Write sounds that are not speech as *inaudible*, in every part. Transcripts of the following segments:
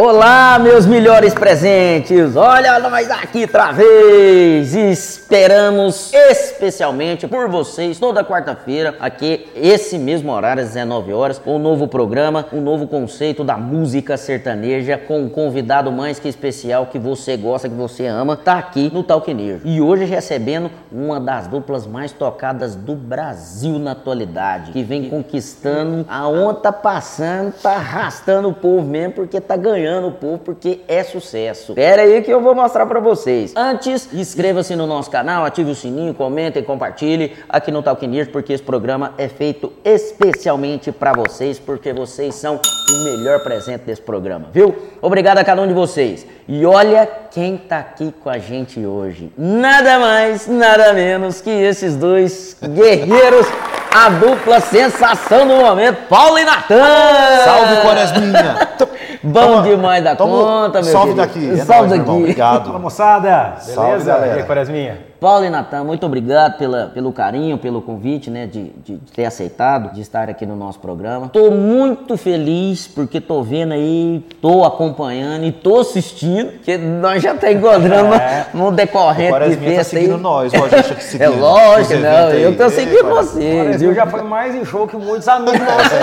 Olá, meus melhores presentes! Olha nós aqui outra vez! Esperamos especialmente por vocês toda quarta-feira, aqui, esse mesmo horário, às 19 horas, um novo programa, um novo conceito da música sertaneja com um convidado mais que especial que você gosta, que você ama, tá aqui no Talquinejo. E hoje recebendo uma das duplas mais tocadas do Brasil na atualidade, que vem conquistando aonde tá passando, tá arrastando o povo mesmo, porque tá ganhando o povo porque é sucesso. Pera aí que eu vou mostrar para vocês. Antes, inscreva-se no nosso canal, ative o sininho, comente e compartilhe aqui no Talk News, porque esse programa é feito especialmente para vocês, porque vocês são o melhor presente desse programa, viu? Obrigado a cada um de vocês. E olha quem tá aqui com a gente hoje. Nada mais, nada menos que esses dois guerreiros, a dupla sensação do momento, Paulo e Natan. Salve, Quaresminha! *laughs* Bom Toma, demais da conta, meu Salve daqui. É salve nóis, daqui. Obrigado. Fala, moçada. Beleza? Salve. E Quaresminha? Paulo e Natan, muito obrigado pela, pelo carinho, pelo convite, né, de, de, ter aceitado, de estar aqui no nosso programa. Tô muito feliz porque tô vendo aí, tô acompanhando e tô assistindo, que nós já tá encontrando é. no decorrente o de festa tá *laughs* seguindo aí. nós, aqui seguindo. É lógico, não, eu tô seguindo vocês. Eu já foi mais em show que muitos amigos nossos.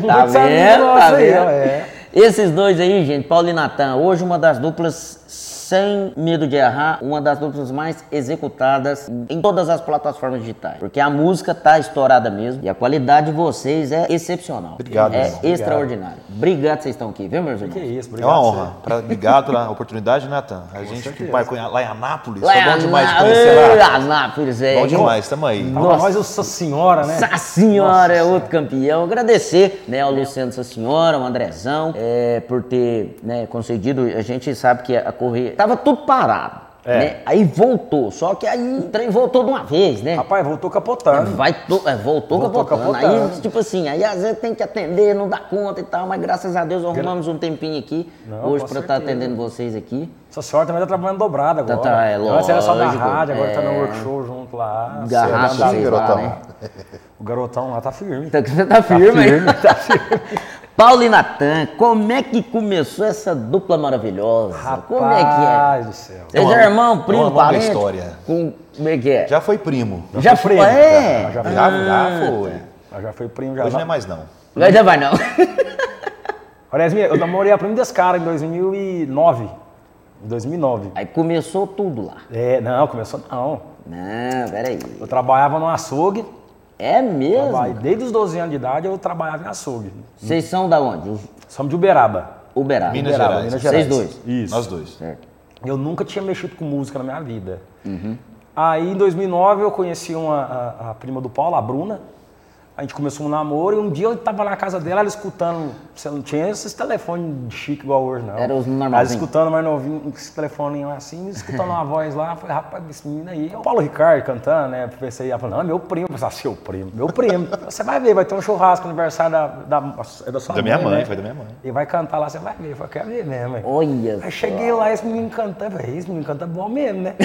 *laughs* tá vendo, tá vendo? É. Esses dois aí, gente, Paulo e Natan, hoje uma das duplas sem medo de errar, uma das duplas mais executadas em todas as plataformas digitais. Porque a música tá estourada mesmo e a qualidade de vocês é excepcional. Obrigado, É irmão. extraordinário. Obrigado que vocês estão aqui, viu, meus irmãos? Que isso, É obrigado. uma honra. Pra, obrigado pela oportunidade, Natan. A gente que certeza. vai lá em Anápolis. Lá Foi bom demais de conhecer lá. Anápolis, é. Bom demais, tamo aí. Pra nós, Nossa Senhora, né? Nossa Senhora é Nossa outro campeão. Agradecer né, ao Luciano Nossa Senhora, ao Andrezão, é, por ter né, concedido. A gente sabe que a correr. Tava tudo parado. É. Né? Aí voltou. Só que aí o trem voltou de uma vez, né? Rapaz, voltou capotando. Vai to- é, voltou, Voltou capotando. capotando. Aí, tipo assim, aí às vezes tem que atender, não dá conta e tal, mas graças a Deus arrumamos um tempinho aqui Não, hoje pra estar certeza. atendendo vocês aqui. Essa senhora também tá trabalhando dobrada agora. Tá, tá, é Antes era só lógico, rádio, agora tá é. no workshop junto lá. Garrafa, sei lá, garotão. né? O garotão lá tá firme. Você *laughs* tá firme, firme, hein? tá firme. *laughs* Paulo e Natan, como é que começou essa dupla maravilhosa? como é que é? Rapaz do céu. Vocês uma- é irmão, é uma primo, longa parente? história. Com, como é que é? Já foi primo. Já foi foi? primo, É? já- já- Já, já foi. Mas já foi primo, já. Hoje não é mais não. Mas já vai não. *laughs* Olha, Yasmin, eu namorei a prima desse cara em 2009. Em 2009. Aí começou tudo lá. É, não, começou não. Não, peraí. Eu trabalhava no açougue. É mesmo? trabalhei- Desde os 12 anos de idade eu trabalhava em açougue. Vocês são da onde? Os Somos de Uberaba. Uberaba. Minas Uberaba, Gerais. Minas Vocês Gerais. dois. Isso. Nós dois. Certo. Eu nunca tinha mexido com música na minha vida. Aí em 2009 eu conheci uma, a, a prima do Paulo, a Bruna. A gente começou um namoro e um dia eu tava na casa dela, ela escutando. Você não tinha esses telefones chique igual hoje, não. Era os Ela normalzinhos. escutando mais novinho, com esse telefone assim, escutando uma *laughs* voz lá. Falei, rapaz, esse menino aí. é O Paulo Ricardo cantando, né? Eu Pensei, ela falou, não, é meu primo. Eu falei, ah, seu primo, meu primo. Você vai ver, vai ter um churrasco aniversário da, da, é da sua Da minha mãe, né? foi da minha mãe. E vai cantar lá, você vai ver. Eu falei, quero ver mesmo. hein? Olha. Aí cheguei lá, esse menino cantando, eu falei, esse menino canta bom mesmo, né? *laughs*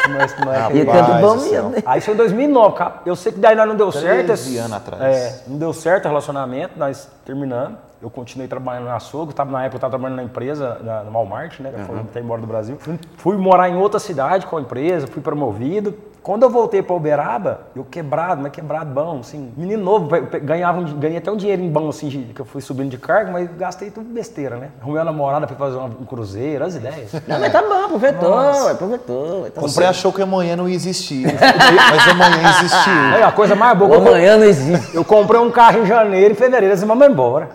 Esse moleque- esse moleque E aí. canta bom mesmo, né? Aí isso foi em 2009, cara. Eu sei que daí nós não deu certo. 13 esse- anos atrás. É, não deu certo o relacionamento, nós terminamos. Eu continuei trabalhando na açougue, tava, na época eu tava trabalhando na empresa, na, no Walmart, né? Foi até embora do Brasil. Fui, fui morar em outra cidade com a empresa, fui promovido. Quando eu voltei para Uberaba, eu quebrado, mas quebrado bom, assim. Menino novo, ganhava ganhei até um dinheirinho bom, assim, de- que eu fui subindo de cargo, mas gastei tudo besteira, né? Arrumei uma namorada pra fazer um cruzeiro, as ideias. Não, mas tá bom, aproveitou, aproveitou. Tá Comprei achou que amanhã não ia existir. Mas amanhã existiu. Aí a coisa mais boa, amanhã não existe. eu comprei um carro em janeiro e fevereiro, eles vão embora.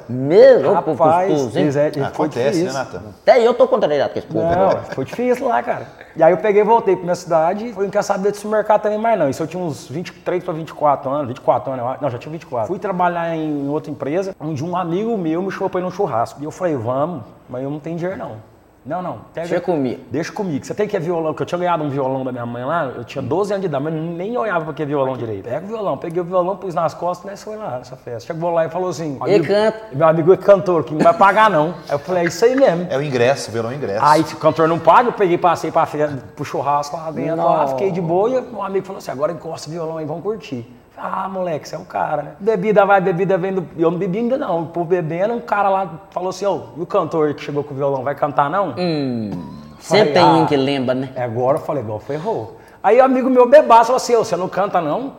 Pô, Rapaz, custoso, hein? é- foi Acontece, difícil. né, Natan? Até eu tô contrariado com esse povo. Não, foi difícil lá, cara. E aí eu peguei e voltei pra minha cidade. Falei, não quer saber desse mercado também mais não. Isso eu tinha uns 23 para 24 anos, 24 anos, não, já tinha 24. Fui trabalhar em outra empresa, onde um amigo meu me chamou pra ir num churrasco. E eu falei, vamos, mas eu não tenho dinheiro não. Não, não. Pega, Deixa comigo. Deixa comigo. Você tem que é violão, porque eu tinha ganhado um violão da minha mãe lá, eu tinha 12 anos de idade, mas nem olhava pra que é violão direito. Pega o violão, peguei o violão, pus nas costas, nessa foi lá, nessa festa. Chegou lá e falou assim: Ele amigo- canta. Meu amigo é cantor, que não vai pagar não. Aí eu falei, é isso aí mesmo. É o ingresso, violão ingresso. Aí o cantor não paga, eu peguei, passei pra festa, pro churrasco lá dentro, lá, fiquei de boa e um amigo falou assim, agora encosta o violão aí, vamos curtir. Ah, moleque, você é o cara, né? Bebida vai, bebida vem do. Eu não bebi ainda não. O povo bebendo, um cara lá falou assim, ô, e o cantor que chegou com o violão, vai cantar não? Hum, sempre tem ah. um que lembra, né? É, agora eu falei, igual ferrou. Aí o amigo meu bebaço falou assim, ô, você não canta não? Eu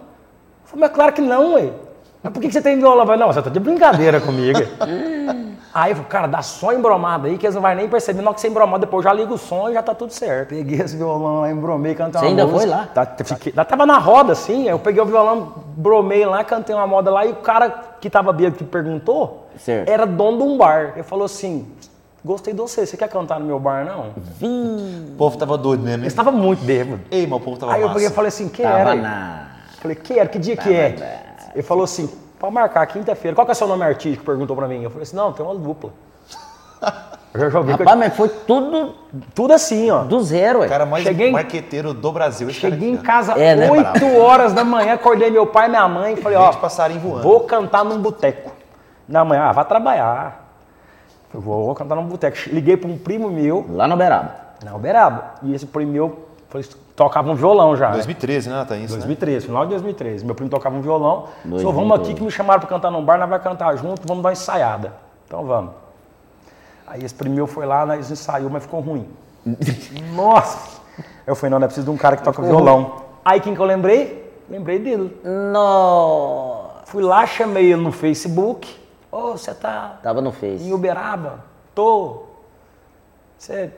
falei, mas claro que não, ué. Mas por que que você tem violão? Eu falei, não, você tá de brincadeira comigo. *laughs* Aí eu falei, cara, dá só embromada aí que eles não vão nem perceber. Na hora que você embromar, depois eu já liga o som e já tá tudo certo. Peguei esse violão lá, embromei, cantei Você uma ainda música. foi lá? Tá, fiquei, lá tava na roda, assim, aí eu peguei o violão, bromei lá, cantei uma moda lá e o cara que tava bêbado que perguntou Certo. era dono de um bar. Ele falou assim, gostei de você, você quer cantar no meu bar, não? O povo tava doido mesmo, Ele hein? estava muito bêbado. Ei, mas o povo tava Aí eu massa. peguei e falei assim, quem Tava era? na. Falei, quero, que dia que é? Ele falou assim, pode marcar, quinta-feira. Qual que é o seu nome artístico? Perguntou pra mim. Eu falei assim, não, tem uma dupla. Eu já joguei com Rapaz, mas foi tudo tudo assim, ó. do zero, ué. O cara mais Cheguei em- marqueteiro do Brasil. esse cara Cheguei em casa É, né? 8 horas da manhã, acordei meu pai e minha mãe e falei, ó, passarinho voando. vou cantar num boteco. Na manhã, ah, vai trabalhar. Eu vou cantar num boteco. Liguei pra um primo meu, Lá no Uberaba. na Uberaba. E esse primo meu foi- tocava um violão já. né? 2013, né, Thaís? 2013, final de 2013. Meu primo tocava um violão. Falou, 2013. vamos aqui que me chamaram pra cantar num bar, nós vai cantar junto, vamos dar uma ensaiada. Então vamos. Aí esse primo meu foi lá, nós ensaiou, mas ficou ruim. *laughs* Nossa! Eu falei, não, não é preciso de um cara que toca violão. Aí quem que eu lembrei? Lembrei dele. Nossa. Fui lá, chamei ele no Facebook. Ô, você tá Tava no em Face. Uberaba? Tô. Você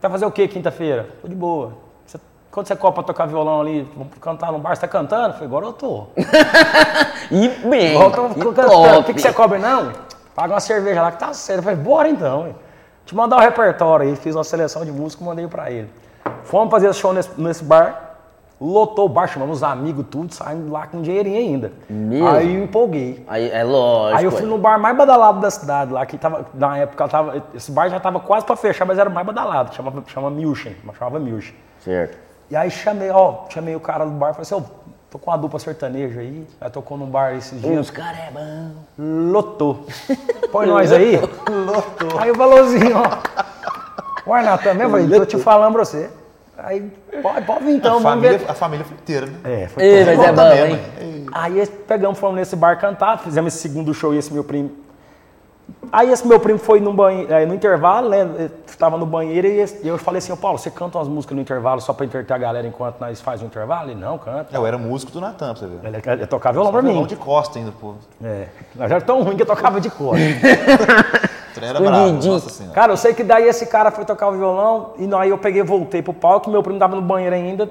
vai fazer o que quinta-feira? Tô de boa. Você- quando você copa tocar violão ali, vamos cantar no bar, você tá cantando? Eu falei, agora eu tô. *laughs* E bem. Eu tô cantando. O que, que você cobra? Não, paga uma cerveja lá que tá certo. Eu falei, bora então. Te mandar o repertório aí. Fiz uma seleção de música e mandei pra ele. Fomos fazer show nesse, nesse bar. Lotou o bar, chamamos os amigos, tudo, saindo lá com dinheirinho ainda. Mesmo? Aí eu empolguei. Aí é lógico. Aí eu fui ué. no bar mais badalado da cidade lá, que tava, na época tava, esse bar já tava quase pra fechar, mas era o mais badalado, chamava, chamava Milchen, chamava Milchen. Certo. E aí chamei, ó, chamei o cara do bar, falei assim, ó, tô com uma dupla sertaneja aí, aí tocou num bar esses dias, Os caras é bom. lotou. *laughs* Põe nós aí. Lotou. Aí o valorzinho, ó. O Arnatan mesmo, eu falei, tô te falando pra você. Aí, pode, pode vir então, a, vamos ver. família, a família foi inteira, né? É, foi Ei, mas é bom, mesmo, hein? Aí pegamos, fomos nesse bar cantar, fizemos esse segundo show e esse meu primo. Aí esse meu primo foi no, banhe- eh, no intervalo, né? Ele Tava no banheiro e esse- eu falei assim, ô Paulo, você canta umas músicas no intervalo só pra entreter a galera enquanto nós faz o intervalo? Ele, não, canta. Eu era músico do Natan, pra você ver. Ele, ele tocava violão pra Violão mim. de costa ainda, pô. É. Nós era tão ruim que eu tocava de cor. *laughs* O trem era bravo, nossa senhora. Cara, eu sei que daí esse cara foi tocar o violão e aí eu peguei voltei pro palco, meu primo tava no banheiro ainda,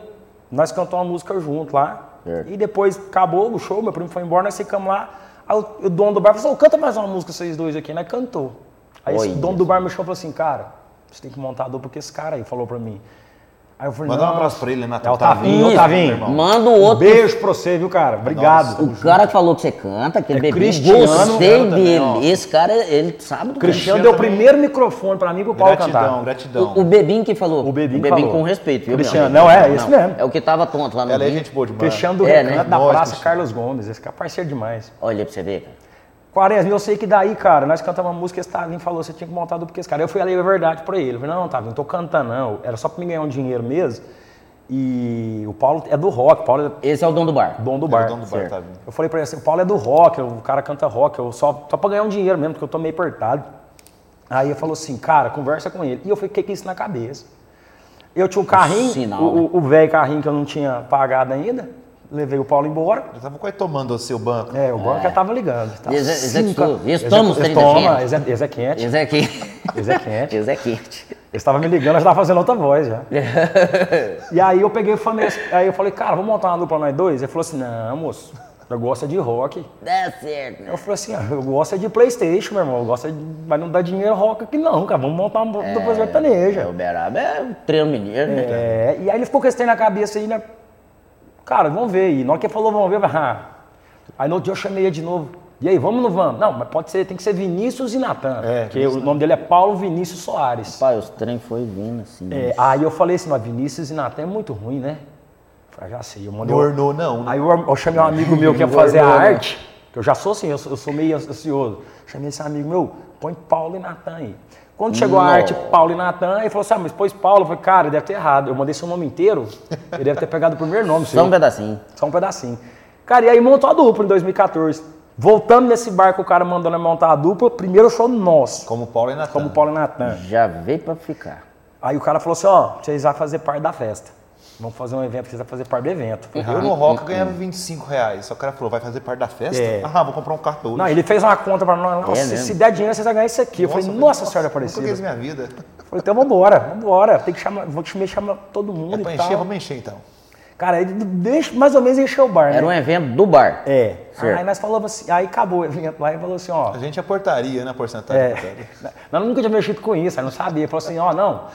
nós cantamos uma música junto lá. Certo. E depois acabou o show, meu primo foi embora, nós ficamos lá. Aí o, o dono do bar falou assim, "Ô, canta mais uma música vocês dois aqui, nós cantou. Aí Olha dono do bar me chamou e falou assim, cara, você tem que montar a dupla porque esse cara aí falou pra mim. Aí eu falei, Manda um abraço pra ele, né, É Natan? o Tavinho, o Tavinho. meu irmão. Manda o Um outro. beijo pra você, viu, cara? Obrigado. O cara que falou que você canta, aquele É bebê. Cristiano, Gostei também, dele. ó. Esse cara, ele sabe do Cristiano Cristiano deu o também. primeiro microfone pra mim pro Paulo Gratidão, cantar. gratidão. O, o Bebinho que falou. O Bebinho que falou. com respeito, viu? Cristiano, meu? não, é, esse mesmo. É o que tava tonto lá no Ela é gente boa demais. Cristiano do É, Recanto né? da Praça Cristiano. Carlos Gomes. Esse cara é parceiro demais. Olha pra você ver, cara. Quaresma, eu sei que daí, cara, nós cantamos uma música, esse Tavinho falou, você tinha que montar dupla com esse cara. Eu fui ali a verdade pra ele. Eu falei, não, Tavinho, não tô cantando não. Era só pra mim ganhar um dinheiro mesmo. E o Paulo é do rock, Paulo é Esse é o dono do bar. dono do bar. o dono do bar, tá. Eu falei pra ele assim, o Paulo é do rock, o cara canta rock, eu só, só pra ganhar um dinheiro mesmo, porque eu tô meio apertado. Aí ele falou assim, cara, conversa com ele. E eu fiquei com isso na cabeça. Eu tinha um carrinho, Sinal, o- né? velho carrinho que eu não tinha pagado ainda. Levei o Paulo embora. Eu tava quase tomando o seu banco. É, o banco já tava ligando. Tava é- é cinco- esse é- toma os esse 30 Toma, quentes. esse é, esse é quente. Esse é quente. Esse é quente. Esse é quente. Ele estava me ligando, eu já estava fazendo outra voz já. *laughs* e aí eu peguei e falei, aí eu falei, cara, vamos montar uma dupla nós dois? Ele falou assim, não, moço, eu gosto é de rock. Dá certo. Eu falei assim, ah, eu gosto é de Playstation, meu irmão, eu gosto é de... mas não dá dinheiro rock aqui não, cara, vamos montar uma dupla É, sertaneja. o Beraba é um treino mineiro, né? É, e aí ele ficou com esse trem na cabeça aí, né? Cara, vamos ver aí. Na hora que ele falou, vamos ver, ah. Aí no outro dia eu chamei ele de novo. E aí, vamos ou não vamos? Não, mas pode ser, tem que ser Vinícius e Natan. É, porque o nome dele é Paulo Vinícius Soares. Pai, os trem foi vindo assim. É, aí eu falei assim, mas Vinícius e Natan é muito ruim, né? Eu falei, já sei, eu mandei. Não ornou, não. né? Aí eu, eu chamei um amigo meu que ia *laughs* fazer a arte, que eu já sou assim, eu sou, eu sou meio ansioso. Chamei esse amigo meu, põe Paulo e Natan aí. Quando chegou a Nossa. arte Paulo e Natan, ele falou assim, ah, mas pôs Paulo. Eu falei, cara, ele deve ter errado. Eu mandei seu nome inteiro, ele deve ter pegado o primeiro nome. Só um pedacinho. Só um pedacinho. Cara, e aí montou a dupla em 2014. Voltando nesse barco, o cara mandando eu montar a dupla, primeiro show nosso, Como Paulo e Natan. como Paulo e Natan. Já veio pra ficar. Aí o cara falou assim, ó, vocês vão fazer parte da festa. Vamos fazer um evento, vão fazer parte do evento. Eu falei, Eu "Ah." no Rock ganhava 25 reais. Só o cara falou, vai fazer parte da festa? É. Ah, vou comprar um cartão. Não, ele fez uma conta pra nós. Nossa, mesmo? se der dinheiro, vocês vão ganhar isso aqui. Eu falei, nossa senhora Nunca quis aparecida. minha vida. Eu falei, então vambora, vambora. Tem que chamar, vou te chamar todo mundo É pra e encher, tal. vamos encher então. Cara, ele deixa, mais ou menos encheu o bar, né? Era um evento do bar. É. Certo. Aí nós falamos assim, aí acabou o evento lá e falou assim, ó. A gente é portaria, né? Porcentagem. É, nós nunca tinha mexido com isso, aí não sabia. Ele falou assim, ó, não,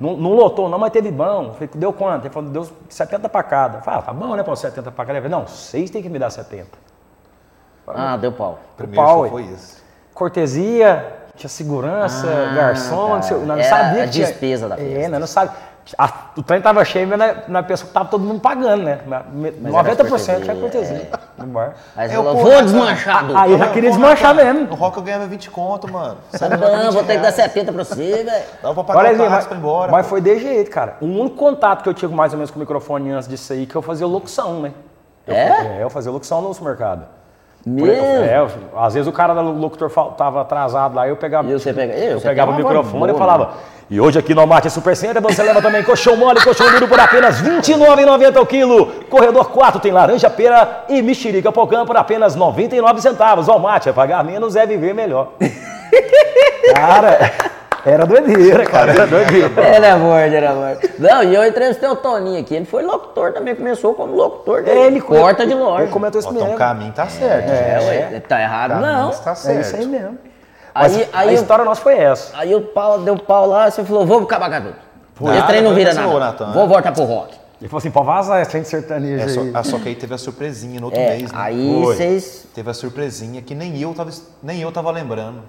não, não lotou, não, mas teve bom. Falei, deu quanto? Ele falou, deu 70 pra cada. Eu falei, ah, tá bom, né, pô, 70 pra cada. Ele falou, não, vocês têm que me dar 70. Ah, deu pau. Primeiro pau, foi isso. Cortesia, tinha segurança, Ah, garçom, tá. não sei- não Era sabia a que tinha- despesa da É, festa. nós não sabia. A- o trem tava cheio, mas na, na pessoa que tava todo mundo pagando, né? Na- me- Mas 90% era tinha cortesia. Aí você É, falou, povo vou desmanchar dupla. Aí eu já queria desmanchar mesmo. No Rock eu ganhava 20 conto, mano. *laughs* Tá bom, vou ter que dar 70 pra você, velho. Dava pra pagar Olha o aí, carro mas, pra ir embora. mas pô. foi de jeito, cara. O único contato que eu tive mais ou menos com o microfone antes disso aí, que eu fazia locução, né? Eu, É? é, eu fazia locução no supermercado. Mesmo? É, eu- às vezes o cara do locutor tava atrasado lá, eu pegava, E você pega- eu, eu você pegava o microfone e boa, falava. E hoje aqui no Mate Super Center você leva também colchão mole, colchão duro por apenas R$ 29,90 o quilo. Corredor 4 tem laranja, pera e mexerica pocã por apenas 99 centavos. Walmart é pagar menos, é viver melhor. *laughs* cara, era doideira, cara, era doideira. Era morto, era morto. Não, e eu entrevistei o Toninho aqui. Ele foi locutor também, começou como locutor dele. É, ele Porta de Ele loja. comentou isso Ó, então o mesmo. caminho tá certo. É, gente. ué, tá errado Caminho não. Está É certo. isso aí mesmo. Aí- Mas aí a eu- história nossa foi essa. Aí o pau deu pau lá, você falou, vou acabar com tudo. Nada, Esse trem não foi vira nada. Natan, Vou né? voltar pro rock. Ele falou assim, pô, vaza essa gente sertaneja É, só, aí. ah, só que aí teve a surpresinha no outro É, mês, né? Foi. aí vocês. Teve a surpresinha que nem eu tava, nem eu tava lembrando.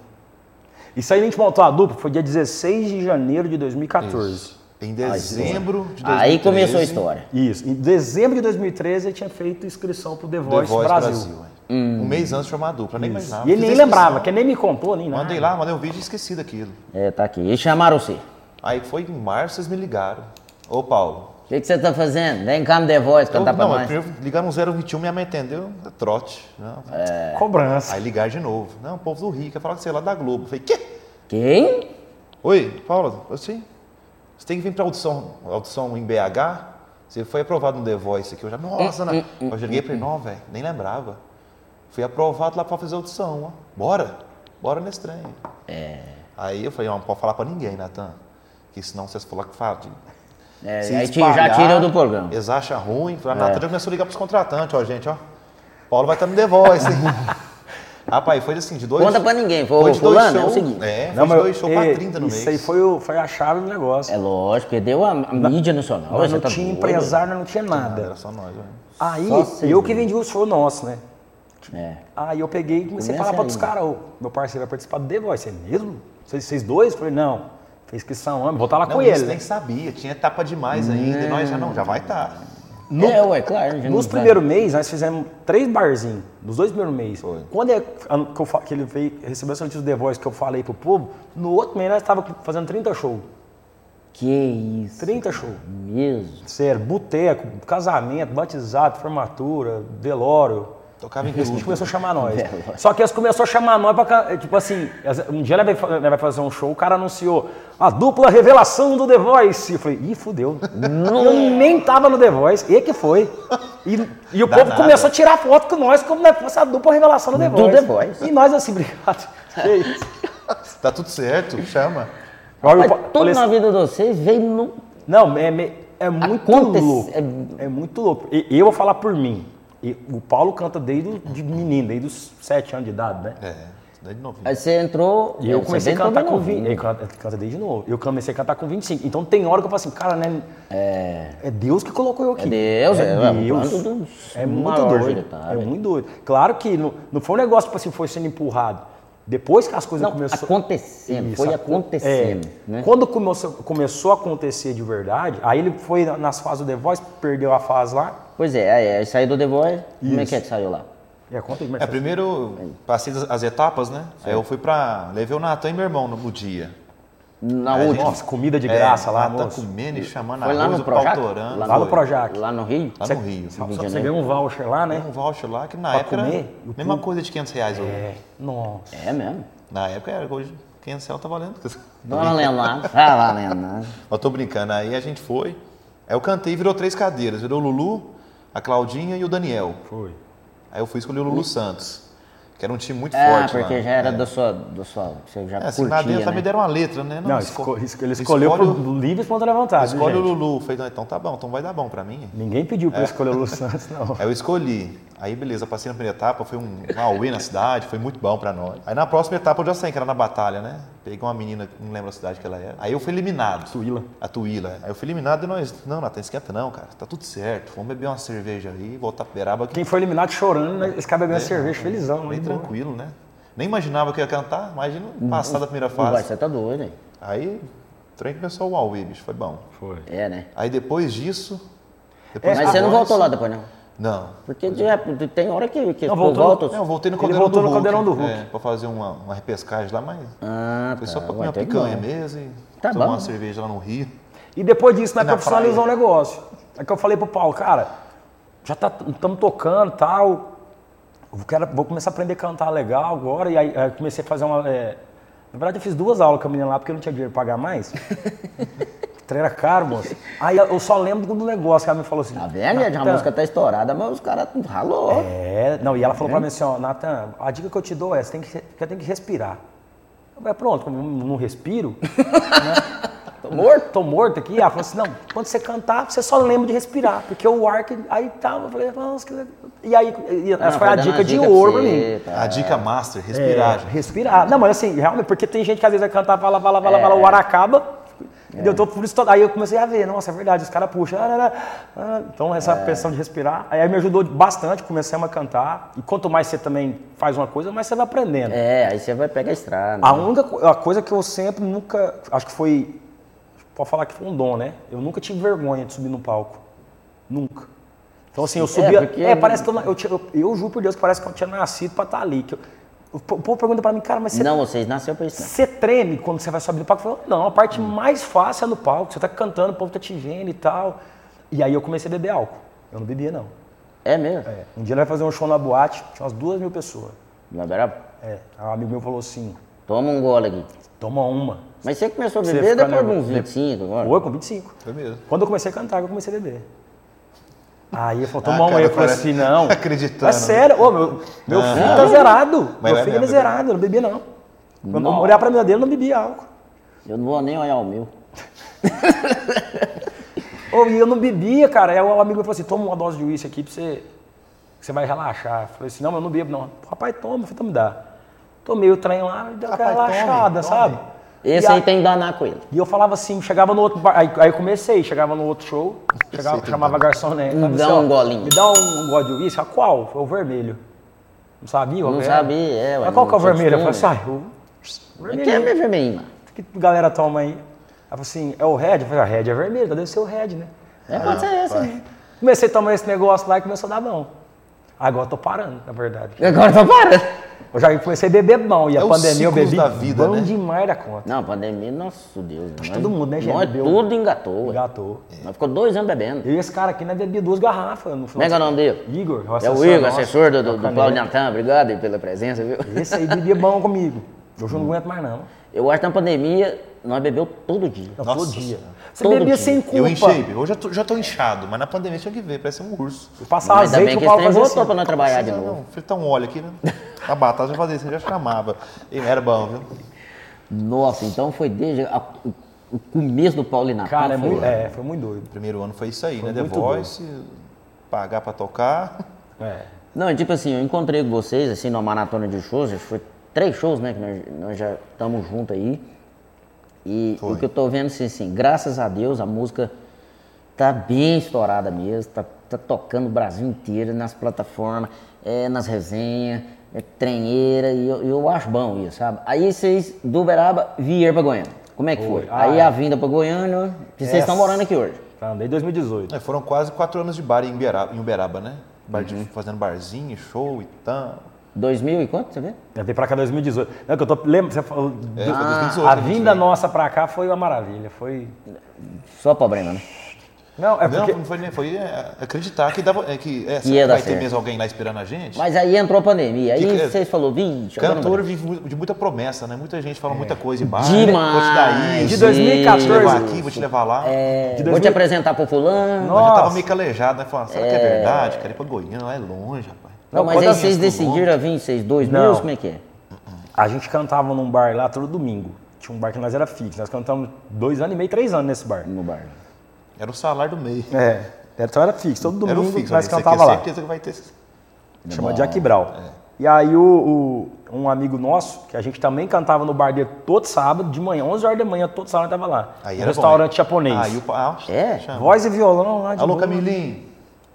Isso aí a gente montou a dupla, foi dia 16 de janeiro de 2014. Isso. Em dezembro de 2013. Aí começou a história. Isso. Em dezembro de 2013 ele tinha feito inscrição pro The The Voice, Voice Brasil. Brasil. É. Um mês antes de formar a dupla. Nem imaginava. E ele nem lembrava, que nem me contou, nem nada. Mandei lá, mandei um vídeo e esqueci daquilo. É, tá aqui. E chamaram você. O Aí foi em março, vocês me ligaram. Ô, Paulo. que, que você tá fazendo? Vem cá no The Voice Eu, cantar pra não, nós. primeiro ligaram no 021, minha mãe entendeu, é trote. Não. Cobrança. Aí ligaram de novo. Não, o povo do Rio, quer falar com você lá da Globo. Eu falei, quê? Quem? Oi, Paulo, assim, você tem que vir pra audição, audição em BH? Você foi aprovado no The Voice aqui. Eu já, nossa, né? Eu joguei pra ele, não, velho, nem lembrava. Fui aprovado lá pra fazer audição, ó. Bora, bora nesse trem. É. Aí eu falei, não, não pode falar pra ninguém, Natan. Que senão vocês falam que fala. É, Se aí espalhar, já tirou do programa. Eles acham ruim. A Natan já começou a ligar pros contratantes, ó, gente, ó. Paulo vai estar no The Voice, hein? *laughs* Rapaz, foi assim, de dois... Conta pra ninguém. Foi, Foi de dois fulano, é o shows. seguinte. É, foi Não, de mas dois shows é, pra 30 no isso mês. aí foi, o- foi a chave do negócio. É lógico, perdeu a, a mídia nacional. nós você não tá tinha doido. empresário, não tinha Nada. Era só nós, velho. Aí, Só eu que vendi o show nosso, né? É. Aí eu peguei e comecei a falar para os caras, ô, meu parceiro vai participar do The Voice, é mesmo? Vocês, vocês dois? Eu falei, não, fez inscrição, homem, vou estar lá Não, com ele. nem sabia, tinha etapa demais ainda, e nós já não, já vai estar. No- É, ué, claro. Nos não- primeiros meses, nós fizemos três barzinhos, nos dois primeiros meses. Foi. Quando é, que, eu que ele veio, recebeu essa notícia do The Voice que eu falei pro povo, no outro mês nós estávamos fazendo 30 shows. Que isso. 30 shows. Mesmo. Sério, boteco, casamento, batizado, formatura, velório. Tocava em A gente tudo. começou a chamar nós. *laughs* Velório. Só que eles começaram a chamar nós pra. ca- Tipo assim, um dia ele vai, fazer um show, o cara anunciou a dupla revelação do The Voice. Eu falei, ih, fudeu. Eu nem tava no The Voice, e que foi. E, e o Dá povo nada. começou a tirar foto com nós como se fosse a dupla revelação do The Do Voice. The Voice. E nós assim, obrigado. Que *laughs* isso. Tá tudo certo, chama. Olha, Mas tudo falei na vida de vocês veio no. Não, é, é muito Acontece- louco. é- É... muito louco. E, eu vou falar por mim. E o Paulo canta desde de menino, desde os 7 anos de idade, né? É, isso daí de novinho. Aí você entrou. E eu você comecei a cantar com novinho. 20. Ele canta, desde novo. Eu comecei a cantar com 25. Então tem hora que eu falo assim, cara, né? É. Deus que colocou eu aqui. É Deus, é, é, Deus. um dos É muito doido. É muito doido. Claro que não, não foi um negócio, tipo assim, foi sendo empurrado. Depois que as coisas Não, começaram. acontecendo, Isso, foi acon- acontecendo. é. né? Quando começou, começou a acontecer de verdade, aí ele foi nas fases do The Voice, perdeu a fase lá. Pois é, aí, aí saiu do The Voice. Como é Isso. que é que saiu lá? É, conta aí é É, primeiro passei as, as etapas, né? Aí eu fui pra. Levei o Natan e meu irmão no, no dia. Na a última. Nossa, comida de graça é, lá, tá moço. comendo e chamando Foi lá arroz, no Projac? Lá Lá no. Projac. Lá no Rio? Lá no Rio. Só, só você ganhou um voucher lá, né? Um voucher lá que na Pra época comer, era mesma coisa de 500 reais hoje. É, nossa. É mesmo. Na época era hoje 500 reais tá valendo. Não valendo nada. Tá valendo nada. Mas tô brincando. Aí a gente foi. Aí eu cantei e virou três cadeiras. Virou o Lulu, a Claudinha e o Daniel. Foi. Aí eu fui escolher o Lulu Santos. Que era um time muito Ah, forte porque lá. já era é. da sua, da sua. Você já É, assim, lá curtia, dentro né? me deram uma letra, né? Não, esco- esco- esco- ele escolheu escolhe por livre espontânea vontade. Escolhe o. Lulu. Falei, não, então tá bom, então vai dar bom pra mim. Ninguém pediu pra eu escolher o Lu Santos, não. *laughs* Eu escolhi. Aí beleza, passei na primeira etapa, foi um, um auê na cidade, foi muito bom pra nós. Aí na próxima etapa eu já sei que era na batalha, né? Peguei uma menina, não lembro a cidade que ela era. Aí eu fui eliminado. Tuíla. A Tuíla. Aí eu fui eliminado e nós, não, Natan, esquenta não, cara, tá tudo certo. Vamos beber uma cerveja aí, voltar pro Beraba. que Quem foi eliminado chorando, né? esse cara bebendo É, cerveja, felizão. Bem tranquilo, né? Nem imaginava que ia cantar, imagina passar da primeira Vai, fase. você tá doido, hein? Aí o trem começou o auê, bicho, foi bom. Foi. É, né? Aí depois disso. Depois Mas que você não voltou lá depois, não? Não. Porque já, tem hora que, que Não, voltou- volta. Não, eu voltei no Ele Caldeirão voltou do no Hulk. Caldeirão do Hulk. É, pra fazer uma, uma repescagem lá, mas Ah, foi tá. só pra comer uma tá picanha bom. mesmo e Tá tomar bom. uma cerveja lá no Rio. E depois disso, nós Na profissionalizamos o negócio. É que eu falei pro Paulo, cara, já tá, estamos tocando e tal. Eu quero, vou começar a aprender a cantar legal agora. E aí, aí comecei a fazer uma. é, na verdade, eu fiz duas aulas com a menina lá porque eu não tinha dinheiro pra pagar mais. *laughs* trem era caro, moço. Aí eu só lembro do negócio que ela me falou assim. Tá vendo, gente? A "Natan, música tá estourada, mas os caras ralou. É, não, e ela falou pra mim assim, ó, Natan, a dica que eu te dou é, você tem que, você tem que respirar. Eu falei, pronto, como eu não respiro, *laughs* Tô morto. tô morto aqui. Ela falou assim, não, quando você cantar, você só lembra de respirar, porque o ar que. Aí tá, eu falei, nossa, que. E aí, e essa Não, foi a dica de ouro pra mim. tá. A dica master, respirar. É, respirar. Não, mas assim, realmente, porque tem gente que às vezes vai cantar, fala, fala, fala, fala, o ar acaba. E eu tô por isso todo- Aí eu comecei a ver, nossa, é verdade, os caras puxam. ah, ah, ah. Então, essa questão de respirar. Aí me ajudou bastante, começamos a cantar. E quanto mais você também faz uma coisa, mais você vai aprendendo. É, aí você vai pegar a estrada. A única co- a coisa que eu sempre nunca. Acho que foi. Pode falar que foi um dom, né? Eu nunca tive vergonha de subir no palco. Nunca. Então, assim, eu subia. É, porque- parece que eu, eu, eu, eu juro por Deus que parece que eu tinha nascido pra estar ali. Que eu- o po- o povo pergunta pra mim, cara, mas você, Não, vocês nasceram pra isso. não. você treme quando você vai subir no palco? Eu falo, não, a parte mais fácil é no palco. Você tá cantando, o povo tá te vendo e tal. E aí eu comecei a beber álcool. Eu não bebia, não. É mesmo? É. Um dia nós vai fazer um show na boate, tinha umas duas mil pessoas. Na Beraba? É. Aí Um amigo meu falou assim: Toma um gole aqui. toma uma. Mas você começou a beber depois de uns 25 agora? Foi com 25. Foi mesmo. Quando eu comecei a cantar, eu comecei a beber. Aí falou, Ah, toma um cara, aí. Eu falei assim, não. *laughs* Acreditando. É sério, ô, meu, meu filho tá zerado. Mas meu é filho é mesmo, zerado, eu não bebia não. Quando eu Não. olhar pra minha dele, eu não bebia álcool. Eu não vou nem olhar o meu. *laughs* Ô, e eu não bebia, cara. Aí o amigo falou assim, toma uma dose de uísque aqui pra você, que você vai relaxar. Eu falei assim, não, eu não bebo não. Rapaz, toma. Eu falei, então me dá. Tomei o trem lá e deu aquela Rapaz, tome, relaxada, tome. Esse E aí a- tem que danar com ele. E eu falava assim, chegava no outro bar, aí, aí eu comecei, chegava no outro show, chegava, chamava garçonete. Me dá assim, ó, um golinho. Me dá um, um gole de uísque. Qual? Foi o vermelho. Não sabia? Não sabia, é, ué, Mas qual que é o vermelho? Eu falei assim, ah, o é vermelho. meio vermelhinho, mano. O que a galera toma aí? Ela falou assim, é o Red? Eu falei, ah, Red é vermelho, então deve ser o Red, né? É, pode ser esse aí. Comecei a tomar esse negócio lá e começou a dar bom. Agora eu tô parando, na verdade. Agora tá parando. Eu já comecei a beber bom e É a os pandemia eu bebi da vida, bom né? demais da conta. Não, pandemia, nosso Deus. Nós- todo mundo, né, gente, Nós bebeu. tudo engatou. ué. Gatou. Nós ficou dois anos bebendo. E esse cara aqui, nós bebia duas garrafas no Como final é que é o nome dele? Igor, o É o assessor Igor, nosso, assessor do, é do, do. Paulo Natan. Obrigado aí pela presença, viu? Esse aí bebia bom comigo. Hoje eu não aguento mais não. Eu acho que na pandemia nós bebeu todo dia. Não, Nossa todo dia. Você Todo bebia dia. sem culpa. Eu shape. Hoje eu tô, já tô inchado, mas na pandemia tinha que ver, parece um urso. Eu passava Ainda azeite bem que o esse Paulo trem fazia voltou assim. pra nós trabalhar de não, novo. não, fritar um óleo aqui, né? *laughs* A batata já fazia isso, já chamava. E era bom, viu? Nossa, então foi desde a- o, o começo do Paulo Natan. Cara, é foi- muito, é, foi muito doido. Primeiro ano foi isso aí, né? The Voice, pagar pra tocar. É. Não, tipo assim, eu encontrei com vocês, assim, numa maratona de shows, foi três shows, né, que nós, nós já estamos juntos aí. E Foi. o que eu tô vendo, assim, assim, graças a Deus, a música tá bem estourada mesmo, tá, tá tocando o Brasil inteiro, nas plataformas, é, nas resenhas, é trenheira, e eu, eu acho bom isso, sabe? Aí vocês, do Uberaba, vieram pra Goiânia. Como é que foi? Foi. Ah, aí é. a vinda pra Goiânia, que vocês estão morando aqui hoje. Tá, desde 2018. É, foram quase quatro anos de bar em Uberaba, em Uberaba né? Bar de- Fazendo barzinho, show e tal. 2000 e quanto, você vê? Eu veio pra cá em 2018. Não, que eu tô. Lembra, você falou. É, do- foi 2018 a vinda nossa pra cá foi uma maravilha. Foi. Só problema, né? Não, é Não, porque. não foi nem. Foi é, acreditar que, dava, é, que é, ia vai ter certo. mesmo alguém lá esperando a gente. Mas aí entrou a pandemia. Aí Que que- vocês agora não Cantor vive de muita promessa, né? Muita gente fala muita coisa e dar. bar. Demais. Vou te dar isso. De 2014. Vou te levar aqui, vou te levar lá. É, De Vou 2000 te apresentar pro fulano. Nossa. Mas já tava meio calejado, né? Falando, será que é verdade? Quero ir pra Goiânia, lá é longe, rapaz. Não, Não, mas quando aí eu vocês decidiram vir, vocês dois Não. meus, como é que é? A gente cantava num bar lá todo domingo. Tinha um bar que nós era fixo. Nós cantamos dois anos e meio, três anos nesse bar. No bar. Era o salário do meio. É. Então era fixo. Todo Era domingo o fixo, nós cantava lá. certeza que vai ter. Chama Jack Brau. E aí o, o- um amigo nosso, que a gente também cantava no bar dele todo sábado, de manhã, 11 horas da manhã, todo sábado tava lá. Aí era bom, restaurante hein? japonês. Aí o ah, É? chama. Voz e violão lá de Alô, boa. Camilinho.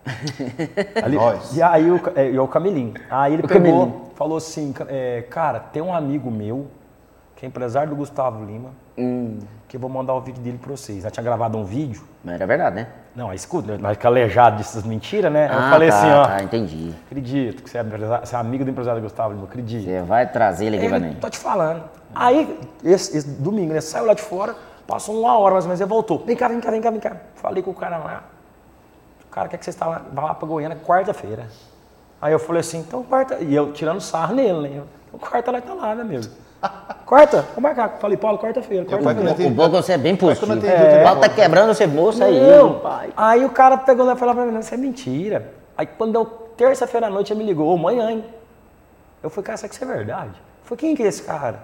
*laughs* Ali- Nós. E aí o, é, e o Camilinho. Aí ele O pegou, Camilinho. falou assim, é, cara, tem um amigo meu, que é empresário do Gustavo Lima, Hum, que eu vou mandar o vídeo dele pra vocês. Já tinha gravado um vídeo. mas era verdade, né? Não, escuta, nós calejado dessas mentiras, né? eu Ah, falei tá, assim, ó, Tá, entendi. acredito que você é, você é amigo do empresário Gustavo Lima, acredito. Você vai trazer ele aqui pra mim. tô te falando. Aí, esse, esse domingo, né? Saiu lá de fora, passou uma hora mais ou menos, ele voltou. Vem cá, vem cá, vem cá, vem cá. Falei com o cara lá. O cara quer que você está lá, vai lá pra Goiânia quarta-feira. Aí eu falei assim, então quarta. E eu tirando sarro nele, né? Eu, Então quarta lá tá lá, né, mesmo? Quarta? Vou marcar. Falei, Paulo, quarta-feira, que O bom é que você é bem positivo. O atendi o pau tá quebrando, você moça aí, Não. pai. Aí o cara pegou lá e falou pra mim, não, isso é mentira. Aí quando deu terça-feira à noite, ele me ligou, ô, amanhã, hein? Eu falei, cara, será que isso é verdade? Eu falei, quem que é esse cara?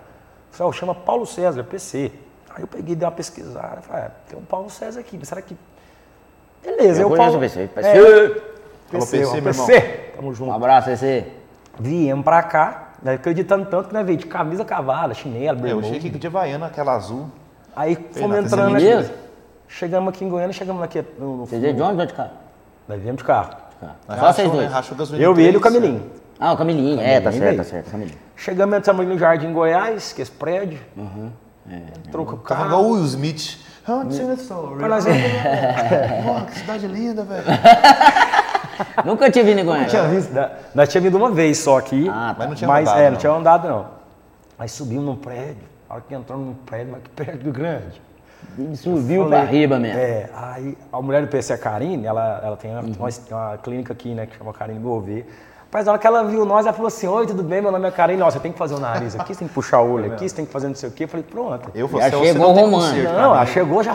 Eu falei, "Ah, chama Paulo César, PC. Aí eu peguei, dei uma pesquisada, falei, ah, tem um Paulo César aqui, mas será que... Beleza, Eu eu, Paulo... o PC. É, PC. PC, PC, meu PC, tamo Um junto. abraço, PC. Viemos pra cá, né, acreditando tanto que nós veio de camisa cavada, chinelo, É, eu bermuda. cheguei aqui de Havaiana, aquela azul. Aí fomos entrando é mineiro? Chegamos aqui em Goiânia, chegamos aqui no, no Vocês é de onde ou de cá? Nós viemos de carro. Nós Só vocês rachou, né? dois. Rachou gasolina Eu e ele e o Camilinho. Ah, o Camilinho. É, tá certo, tá certo. Camilinho. Chegamos, entramos no Jardim Goiás, que é esse prédio. Entrou com o Tava carro. igual o Will Smith. Ah, é sorry. Pra nós é- *laughs* Pô, que cidade linda, velho. *laughs* *laughs* Nunca tive vindo em Goiânia. tinha visto, né? Nós tínhamos vindo uma vez só aqui. Ah, tá. Mas não tinha mas, rodado, é, não não. tinha andado não. Aí subimos num prédio. A hora que entramos num prédio, mas que prédio grande. Ele subiu pra riba mesmo. É, aí a mulher do PC, a Karine, ela, ela tem, uma, tem uma- uma clínica aqui, né, que chama Karine Gouveia. Mas na hora que ela viu nós, ela falou assim, oi, tudo bem, meu nome é Karine, ó, você tem que fazer o nariz aqui, você tem que puxar o olho aqui, você tem que fazer não sei o quê. Eu falei, pronto. Eu, Já você, chegou você não Não, ela chegou já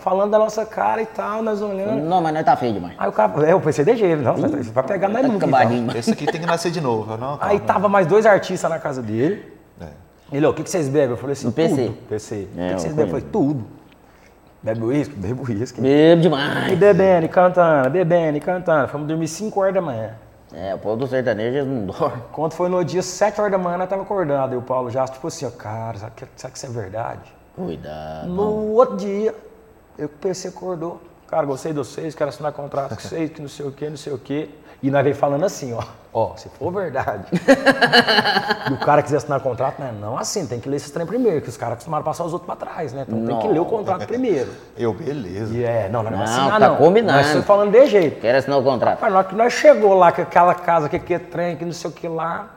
falando da nossa cara e tal, nós olhando. Não, mas nós tá feio demais. Aí o cara, é, eu pensei, deixa ele, não, você vai pegar nós Tá nunca. então. Esse aqui tem que nascer de novo. Não, calma. Aí tava mais dois artistas na casa dele. É. Ele, ó, o que, que vocês bebem? Eu falei assim, No PC. tudo. PC. É, o que, que eu vocês bebem? Eu falei, tudo. Bebe uísque? Bebo uísque. Bebo E demais. bebendo, e cantando, bebendo, e cantando. Fomos dormir 5 horas da manhã. É, o povo do sertanejo eles não *laughs* dorme. Quando foi no dia 7 horas da manhã, nós tava acordado. E o Paulo já, tipo assim, ó, cara, será que, será que isso é verdade? Cuidado. No outro dia, eu PC acordou. Cara, gostei de vocês, quero assinar contrato com vocês, que não sei o quê, não sei o quê. E nós veio falando assim, ó. Ó, se for verdade. *laughs* e o cara quiser assinar contrato, né? Não assim, tem que ler esse trem primeiro, que os caras acostumaram a passar os outros pra trás, né? Então tem que ler o contrato primeiro. *laughs* Eu, beleza. E é, não, não, não, Não, assinar, tá não. combinado. Nós estamos falando de jeito. Quero assinar o contrato. Mas na hora que nós chegou lá, com aquela casa, que que é trem, que não sei o que lá.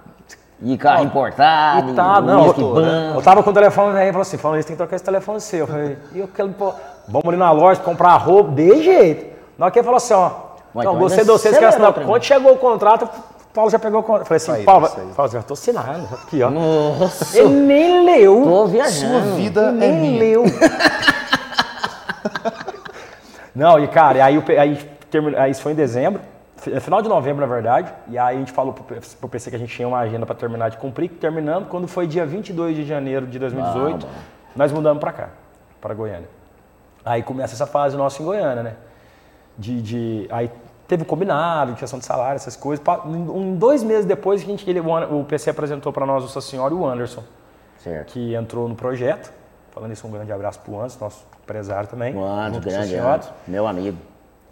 E carro importado. E tá, e não. Eu, bom. eu tava com o telefone aí, falou assim, falando isso, tem que trocar esse telefone seu. Eu falei, e eu quero, pô, vamos ali na loja comprar roupa, de jeito. Na hora que ele falou assim, ó, Ué, não, então gostei de vocês, quero assinar. Quando chegou o contrato, o Paulo já pegou o contrato. Eu falei assim, Aí, Paulo, aí. Paulo, já tô assinando, aqui, ó. Nossa. Ele nem leu. Tô viajando. Sua vida é nem minha. leu. *laughs* Não, e cara, e aí, aí, termina- aí isso foi em dezembro, fi- final de novembro, na verdade, e aí a gente falou pro, pro PC que a gente tinha uma agenda para terminar de cumprir, terminando, quando foi dia 22 de janeiro de 2018, Ah, nós mudamos para cá, para Goiânia. Aí começa essa fase nossa em Goiânia, né? De, de- aí teve o combinado, questão de salário, essas coisas. Um, dois meses depois, a gente, ele, o o PC apresentou para nós o Nossa Senhora e o Anderson Certo. que entrou no projeto. Falando isso, um grande abraço pro Anderson, nosso empresário também. O grande senhor. Anderson, meu amigo.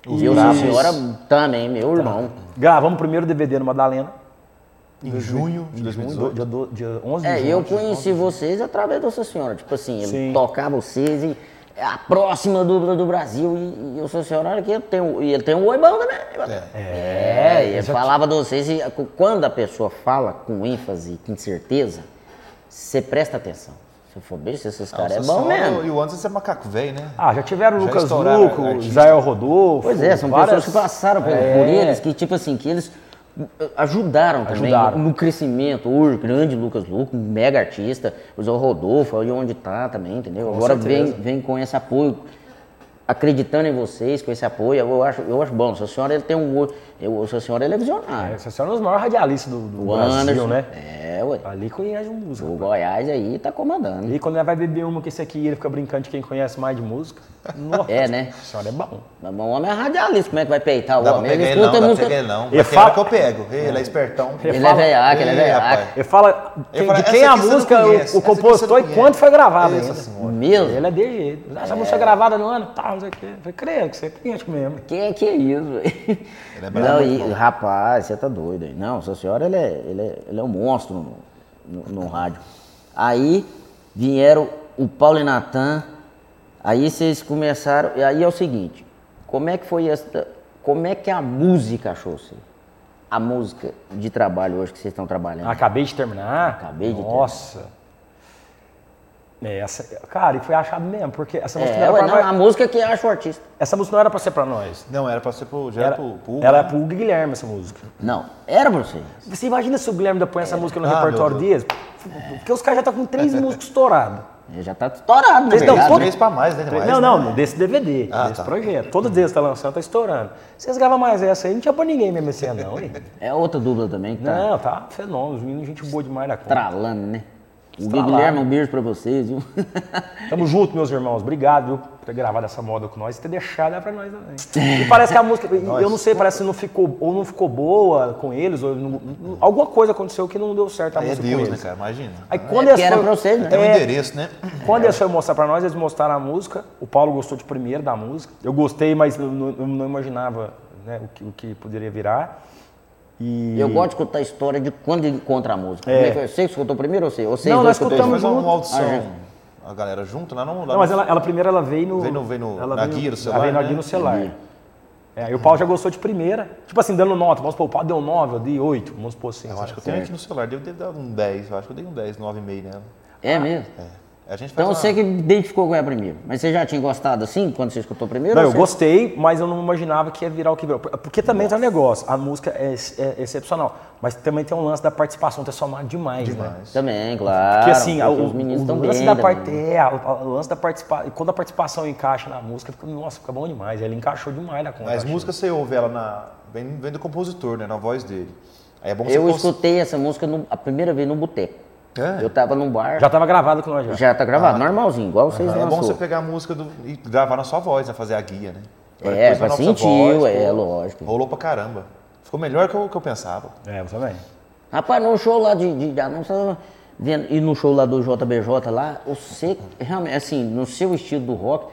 E o senhora também, meu irmão. Gravamos o primeiro DVD no Madalena. Em junho de 2018. Dia, do- dia 11 de É, junho. eu conheci vocês através dessa senhora. Tipo assim, ele Sim. tocava vocês e é a próxima dupla do Brasil. E, e o seu senhor, olha que ele tem, um- e ele tem um oi bom também. É, e ele falava de vocês, e quando a pessoa fala com ênfase, com certeza, você presta atenção. Se for bicho, esses caras é bom mesmo. E o Anderson é macaco velho, né? Ah, já tiveram o Já Lucas Luco. Israel Rodolfo. Pois é, são várias- pessoas que passaram por, É. por eles, que tipo assim, que eles ajudaram também Ajudaram. no crescimento. O grande Lucas Luco, mega artista, o Zé Rodolfo, aí onde tá também, entendeu? Agora vem, certeza. vem com esse apoio, acreditando em vocês, com esse apoio, eu acho, eu acho bom. O seu senhor ele tem um. olho- eu- O seu senhor ele é visionário. Essa senhora é um dos maiores radialistas do, do o Brasil, Anderson, né? É, ué. Ali conhece música. O Goiás aí tá comandando. E quando ele vai beber uma com esse aqui, ele fica brincando de quem conhece mais de música. Nossa, *laughs* É, né? a senhora é bom. Mas o homem é radialista, como é que vai peitar o Dá homem? Ele ele não, escuta pra música. pegar ele não. Ele fala- que eu pego. Ele é espertão. Ele é fala- veiaco, ele é veiaco. Ele fala quem- de essa quem é a não música, o, essa o compositor não e quando foi Essa senhora. Mesmo? Ele é de jeito. Essa música é gravada no ano, tá, não sei o quê. Eu falei, creio que você é cliente mesmo. Que que é isso, velho? Ele é Não, brabo, e, rapaz, você tá doido aí. Não, seu senhor, ele é, ele é, ele é um monstro no, no, no rádio. Aí vieram o Paulo e Natan, aí vocês começaram, e aí é o seguinte, como é que foi esta, como é que a música achou você? A música de trabalho hoje que vocês estão trabalhando. Acabei de terminar. Acabei de Nossa. É, essa, cara, e foi achado mesmo, porque essa música, não é, era ué, pra não, nós, a música que acha o artista. essa música não era pra ser pra nós. Não, era pra ser pro, já Era, era pro, pro Hugo, era né? pro Hugo Guilherme essa música. Não, era pra vocês. Você imagina se o Guilherme ainda põe essa música no Ah, repertório deles? Porque os caras já estão com três *laughs* músicos estourados. Ele já tá estourado, Eles não, todo- Três pra mais, né? Mais, não, né? não, desse DVD, Ah, desse tá. projeto. Todos eles que tá lançando, tá estourando. Vocês gravam mais essa aí, não tinha pra ninguém mesmo esse ano, não, hein? É outra dupla também que tá Não, tá fenômeno, os meninos, gente boa demais da conta. tralando, né? O. Guilherme, um beijo pra vocês, viu? *laughs* Tamo junto, meus irmãos. Obrigado, viu, por ter gravado essa moda com nós e ter deixado ela pra nós também. E parece que a música, eu não sei, parece que não ficou, ou não ficou boa com eles, ou não- alguma coisa aconteceu que não deu certo a Aí é música com Deus, né, cara? Imagina. Aí É quando porque eles era foram- pra vocês, né? Tem um É, endereço, né? Quando eles foram mostrar pra nós, eles mostraram a música. O Paulo gostou de primeiro da música. Eu gostei, mas eu não, eu não imaginava né, o, que, o que poderia virar. E... Eu gosto de escutar a história de quando encontra a música. É. Como é que? Você que escutou primeiro ou você? Ou vocês Não, nós escutamos junto? uma, uma audição. Ah, a galera junto lá no. Lá Não, mas no- ela, ela primeiro ela veio no. Veio no- veio no- ela na veio- guia do ela celular, veio na né? guia no celular. É, aí o Paulo já gostou de primeira. Tipo assim, dando nota. Vamos supor, o Paulo deu 9, eu dei 8. Vamos supor assim. Eu sabe? acho que eu tenho aqui no celular, devo ter dado um 10. Eu acho que eu dei um 10, 9,5 nela. É mesmo? É. A gente Então uma- você que identificou com ela primeiro. Mas você já tinha gostado assim quando você escutou primeiro? Não, eu você- gostei, mas eu não imaginava que ia virar o que virou. Porque também tem um negócio, a música é, é excepcional, mas também tem um lance da participação ter somado demais, né? Demais. Também, claro. Porque assim, porque o, os meninos estão lance bem da também. parte, é, o, o lance da participação, quando a participação encaixa na música, fica, nossa, fica bom demais. Ele encaixou demais na conta. As achei. músicas você ouve ela na. Vem, vem do compositor, né? Na voz dele. Aí é bom Eu você cons- escutei essa música no- a primeira vez no boteco. É? Eu tava num bar. Já tava gravado com nós já. Já tá gravado, normalzinho, igual vocês É bom você pegar a música do, e gravar na sua voz, né? Fazer a guia, né? Agora É, sentir, voz, é, pô, lógico. Rolou pra caramba. Ficou melhor que eu, que eu pensava. É, eu também. Rapaz, no show lá de, de, Anúncio, vendo, e no show lá do JBJ lá, você, realmente, assim, no seu estilo do rock,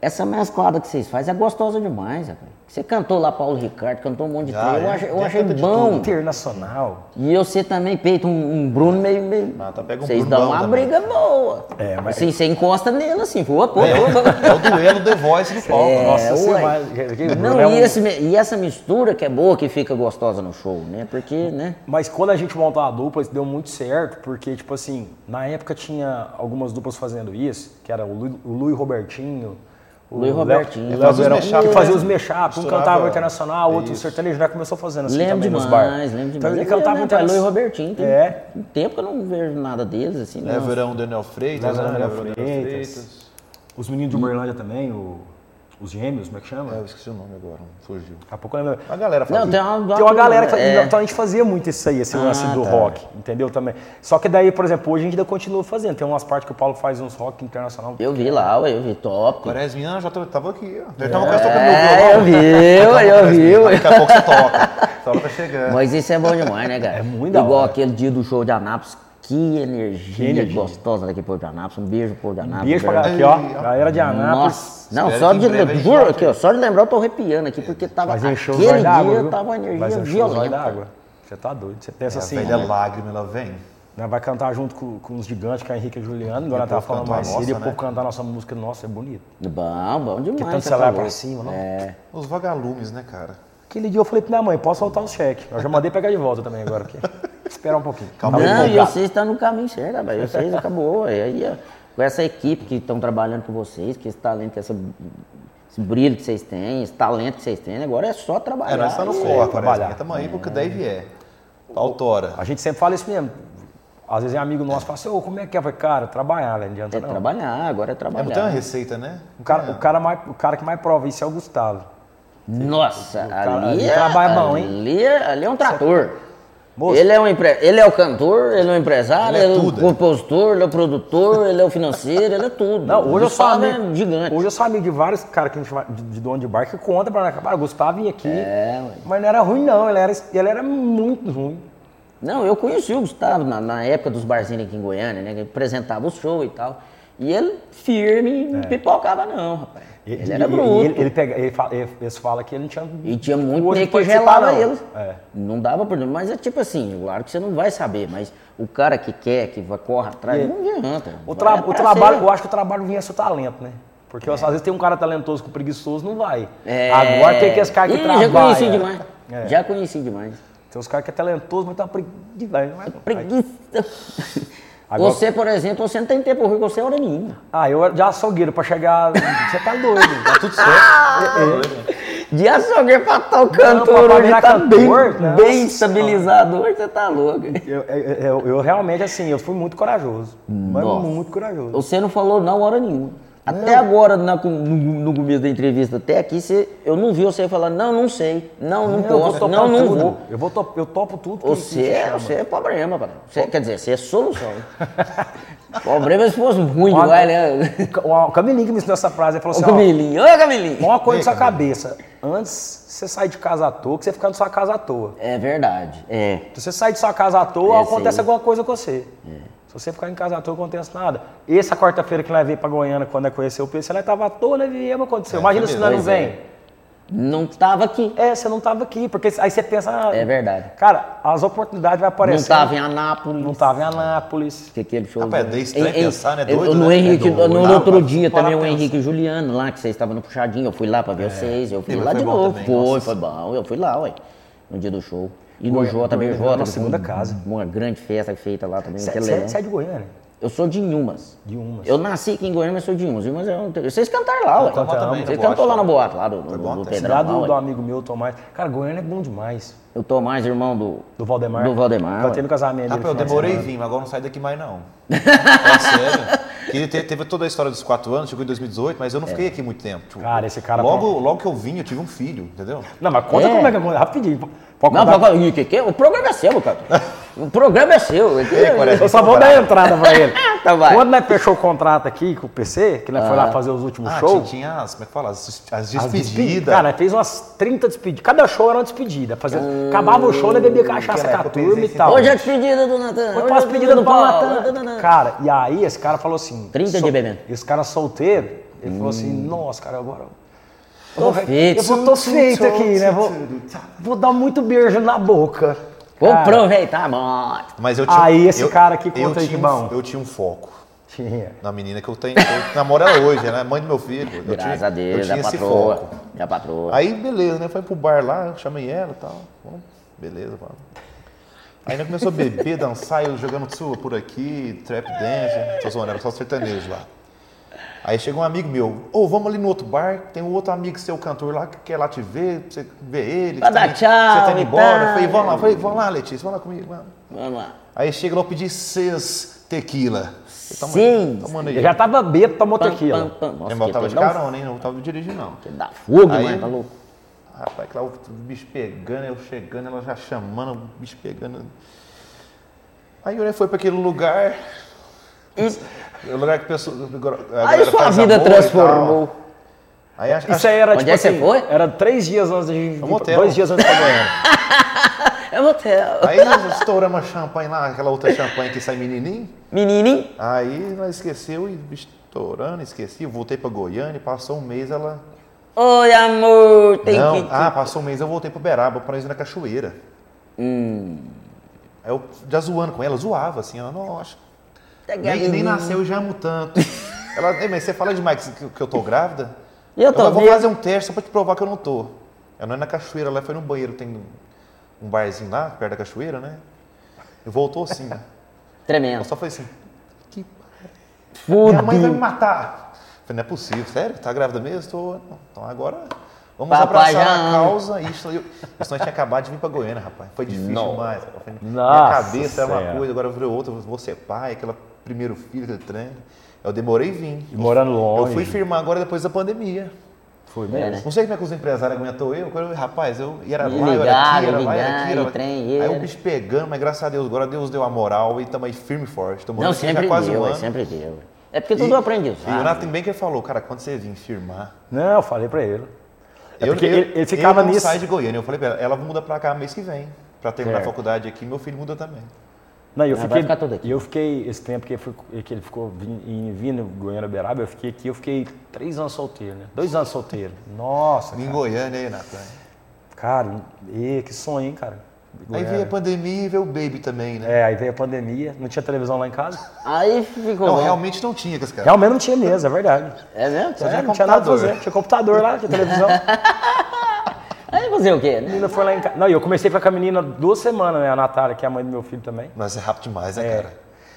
essa mesclada que vocês fazem é gostosa demais. Você cantou lá Paulo Ricardo, cantou um monte de Já, trem, eu é. achei, eu achei bom. Internacional. E você também peita um, um Bruno meio. meio... Ah, tá, pega um Vocês Bruno dão uma também. briga boa. É, mas- Assim, você encosta nele assim, pô, pô, É, é o duelo The Voice do palco. É, Nossa, você vai- Não, é um- e, esse e essa mistura que é boa, que fica gostosa no show, né? Porque, né? Mas quando a gente montou a dupla, isso deu muito certo, porque, tipo assim, na época tinha algumas duplas fazendo isso, que era o Lu, o Lu e Robertinho. O Lu Léo- Robertinho. Léo Fazia os Verão, mashup que fazia os mashup, um Misturava- cantava internacional, outro Isso. sertanejo, já começou fazendo assim lembro também demais, nos bar. lembro demais. Então ele Eu cantava internacional. Robertinho. Tem, É. tem tempo que eu não vejo nada deles, assim. É não. verão Daniel Freitas, Verão né? Daniel Freitas. Os meninos de Uberlândia também, o- os gêmeos, como é que chama? É, eu esqueci o nome agora, fugiu. Daqui a pouco eu lembro. A galera fazia. Não, tem uma, Tem uma galera que é, então a gente fazia muito isso aí, esse lance Ah, do tá. rock, entendeu também. Só que daí, por exemplo, hoje a gente ainda continua fazendo. Tem umas partes que o Paulo faz uns rock internacional. Eu vi lá, ué, eu vi, top. Quaresminha já tava aqui, ó. Ele tava quase tocando meu É, violão. eu vi, eu, eu vi. Daqui a pouco você toca. Hora tá chegando. Mas isso é bom demais, né, cara? É muito da Igual hora. aquele dia do show de Anápolis. Que energia, Que gostosa daqui pro de Anápolis. Um beijo pro de Anápolis. Beijo pra galera. aqui, ó. Galera de Anápolis. Nossa, não, Espero só que de, a gente juro, aqui, ó, só de lembrar eu tô arrepiando aqui, porque tava, Mas encheu aquele dia d'água, viu? tava uma energia violenta. d'água. Você tá doido. Você pensa a assim. velha lágrima, ela vem. Né, vai cantar junto com, com os gigantes, é o Henrique e E ela o tava falando a mais cedo, e povo né? cantar a nossa música, nossa, é bonito. Bom, bom demais. Que tanto você leva falou. pra cima, não? É. Os vagalumes, né, cara? Aquele dia eu falei pra minha mãe, posso soltar os cheques. Eu já mandei pegar de volta também agora aqui. *laughs* Esperar um pouquinho. Calma aí, Não, e vocês estão no caminho certo, rapaz. Vocês acabou. Aí, ó, com essa equipe que estão trabalhando com vocês, que esse talento, que essa, esse brilho que vocês têm, esse talento que vocês têm, agora é só trabalhar. É, nós estamos no corre, parece. trabalhar. Estamos aí porque daí vier. Autora. A gente sempre fala isso mesmo. Às vezes é amigo nosso fala assim, ô, como é que é? Eu falei, cara, trabalhar, velho, não adianta É não. trabalhar, agora é É, trabalhar. não tem uma receita, né? O cara, o, cara mais, o cara que mais prova isso é o Gustavo. Nossa, cara- ali, ali é, trabalha bom, hein? Ali é, ali é um trator. Moço. Ele é, um empre... ele é o cantor, ele é o empresário, Ele é ele é, o tudo. compositor, ele é o produtor, *laughs* ele é o financeiro, ele é tudo. Não, hoje eu sou amigo, é gigante. Hoje eu sou amigo de vários caras que a gente de, de dono de bar que conta pra nós. Cara, o Gustavo vinha aqui, É, mas não era ruim não, ele era, ele era muito ruim. Não, eu conheci o Gustavo na, na época dos barzinhos aqui em Goiânia, né? Que ele apresentava o show e tal. E ele firme, não pipocava não, rapaz. Ele, era É. bruto. ele, ele, pega, ele, fala, ele- falam que ele não tinha. E tinha muito que participar, gelava não. ele. É. Não dava por Mas é tipo assim, claro que você não vai saber, mas o cara que quer, que vai, corre atrás, E- não adianta. O, tra- o trabalho, eu acho que o trabalho vinha seu talento, né? Porque às vezes tem um cara talentoso com preguiçoso, não vai. É. Agora tem aqueles caras que Ih, trabalham. Já conheci demais. É. Já conheci demais. Tem uns caras que é talentoso, mas tá preguiça. Não é? Preguiça. Agora- Você, por exemplo, você não tem tempo ruim, você é hora nenhuma. Ah, eu de açougueiro pra chegar. Você tá doido. Tá tudo certo. *laughs* De açougueiro pra tal Não, cantor, hoje tá cantor, bem, nossa. bem estabilizado. Hoje você tá louco. Eu, eu, eu- eu realmente, assim, eu fui muito corajoso. Mas muito corajoso. Você não falou não hora nenhuma. Até agora, na- no, no começo da entrevista, até aqui, você, eu não vi você falar, não, não sei, não, não, vou posso, topar não, não tudo. vou. Eu, vou top, eu topo tudo que, Você é, você é problema, cara. Você, quer dizer, você é solução. *laughs* problema é se fosse ruim demais, né? O, o Camilinho que me ensinou essa frase, ele falou assim, ó, Camilinho, ô, Camilinho. põe uma coisa na sua Camilinho. cabeça. Antes você sair de casa à toa, que você ficar na sua casa à toa. É verdade, é. Se você sair de sua casa à toa, É, acontece sim. alguma coisa com você. Se você ficar em casa à toa, não acontece nada. Essa quarta-feira que nós veio pra Goiânia, quando nós conheceu o PC, nós tava à toa, nós viemos, aconteceu. É, Imagina se nós não vem. é. Não tava aqui. É, você não tava aqui, porque aí você pensa... ah, É verdade. Cara, as oportunidades vão Não aparecer. tava em Anápolis. Não tava em Anápolis. Que aquele show. Rapaz, é estranho pensar, né? eu- Doido, no né? Henrique, É doido. no, Lá, outro dia para também o. Henrique e o Juliano lá, que vocês estavam no puxadinho. Eu fui lá pra ver vocês. Eu fui mas lá de novo. também, foi, nossa. foi bom. Eu fui lá, ué. No dia do show. E no Goiânia- Jota, também o nossa que foi segunda casa. Uma grande festa feita lá também. Você é de Goiânia? Eu sou de Inhumas. De Umas. Eu nasci aqui em Goiânia, mas sou de Inhumas. Inhumas é um... Vocês cantaram lá, ué. Também, Vocês cantou lá na boate, lá do, do, do até. Pedrão. Lá, do, do amigo meu, Tomás. Cara, Goiânia é bom demais. Eu tô mais irmão do... Do Valdemar. Do Valdemar, ué. no casamento. Rapaz, eu demorei a semana. vir, mas agora não sai daqui mais não. *laughs* É sério. Que teve toda a história dos quatro anos, chegou em 2018, mas eu não fiquei aqui muito tempo. Tipo, Cara, esse cara- Logo, logo que eu vim, eu tive um filho, entendeu? Não, mas conta É. como é que aconteceu. Rapidinho. Pode Não, contar? pode- que, que? o programa é seu, cara. *laughs* O programa é seu. Quaresma, Eu só vou dar a entrada pra ele. *laughs* Tá, vai. Quando nós fechou o contrato aqui com o PC, que nós foi lá fazer os últimos Ah, shows. tinha, tinha as, como é que fala? As, as as despedidas. Cara, nós fez umas 30 despedidas. Cada show era uma despedida. Fazia... Acabava o show, nós bebia cachaça com a turma e tal. Hoje é a despedida do Natan. Hoje pra é a despedida do Paulo Natan. Cara, e aí esse cara falou assim... 30 de bebendo. Esse cara solteiro, ele falou assim, nossa, cara, agora... eu Tô feito. Eu vou, tô feito aqui, né? Vou, vou dar muito beijo na boca. Vou aproveitar a moto. Mas eu tinha, Aí, esse eu- cara aqui eu conta aí tinha que um- bom. Eu tinha um foco Tinha. na menina que eu tenho. Eu namoro ela hoje, ela é mãe do meu filho. Eu Graças tinha, a Deus, eu tinha a esse patroa. foco. É a patroa. Aí, beleza, né? Foi pro bar lá, chamei ela e tal. Bom, beleza, mano. Aí nós começou a beber, *laughs* dançar, eu jogando sua por aqui, trap dance, tô zoando, era só sertanejo lá. Aí chegou um amigo meu, ô, vamos ali no outro bar, tem um outro amigo seu cantor lá que quer lá te ver, pra você ver ele. Pra dar tá tchau Você tá indo embora. Eu falei, vamos lá, falei, vamos lá, Letícia, vamos lá comigo. Vamos. Vamos lá. Aí chega lá, eu pedi seis tequila. Tomando aí. Eu já tava bêbado, tomou Pam, tequila. pam, pam. Nossa, tava de um- carona, hein? Não tava dirigindo, não. que Dá fogo, Aí- mano, tá louco. Rapaz, que lá o bicho pegando, eu chegando, ela já chamando, o bicho pegando. Aí eu foi para aquele lugar, o lugar que a pessoa. Aí sua vida e transformou. Aí acho, Isso aí era Onde tipo é que você assim, foi? era três dias antes da gente vir, Um pra- hotel. dois dias antes da Goiânia. *laughs* É motel. Aí nós estouramos a champanhe lá, aquela outra champanhe que sai menininho. Menininho. Aí nós esqueceu e estourando, esqueci. Eu voltei para Goiânia, passou um mês ela. Oi, amor. Tem Não, que. ah, passou um mês eu voltei para Beraba para ir na cachoeira. Aí eu já zoando com ela, zoava assim, ela, nossa, Tá nem, nem nasceu, eu já amo tanto. *laughs* ela, mas você fala demais que, que eu tô grávida? Eu tô vou mesmo. fazer um teste só pra te provar que eu não tô. Eu não é na cachoeira, lá foi no banheiro, tem um- barzinho lá, perto da cachoeira, né? E voltou assim, né? *laughs* Eu Tremendo. só falei assim, que minha mãe vai me matar. Eu Falei, não é possível, sério? Tá grávida mesmo? Tô. Não. Então agora vamos Papai abraçar a causa. Isso, eu, isso nós tinha acabado de vir pra Goiânia, rapaz. Foi difícil Nossa. demais. Eu falei, Minha cabeça era uma Senhora. coisa, agora virou outra. Vou ser pai, aquela primeiro filho, aquele trem. Eu demorei em vir. E morando longe. Eu fui firmar agora depois da pandemia. Foi É, mesmo. né? Não sei como é que os empresários aguentou eu. eu- rapaz, eu e era E lá, eu era aqui, era lá, era aqui. Era... e trem, e Aí o bicho pegando, mas graças a Deus, agora Deus deu a moral e estamos aí firme e forte. Não, aqui já sempre quase deu, um ué, ano. sempre deu. É porque tudo aprende E o Nathan bem que ele falou, cara, quando você vir firmar. Não, eu falei pra ele. É eu, porque eu- ele, ele ficava eu não nisso. saio de Goiânia. Eu falei pra ela, ela muda pra cá mês que vem. Pra terminar Certo. a faculdade aqui, meu filho muda também. Não, eu Ah, vai fiquei, ficar tudo aqui. e eu fiquei, esse tempo que ele, foi- que ele ficou vin- em vindo Goiânia Beraba, eu fiquei aqui, eu fiquei três anos solteiro, né? Dois anos solteiro. Nossa, Em cara. Goiânia aí, Nathan. Cara, e, que sonho, hein, cara? Aí Goiânia. veio a pandemia e veio o baby também, né? É, aí veio a pandemia, não tinha televisão lá em casa. Aí ficou Não, bom. realmente não tinha, cara. Realmente não tinha mesa, é verdade. É mesmo? Só É, tinha não tinha nada pra computador. fazer. Tinha computador lá, tinha televisão. *laughs* Aí fazer o quê, A menina foi lá em casa. Não, e eu comecei a ficar com a menina duas semanas, né? A Natália, que é a mãe do meu filho também. Mas é rápido demais, né, É. cara?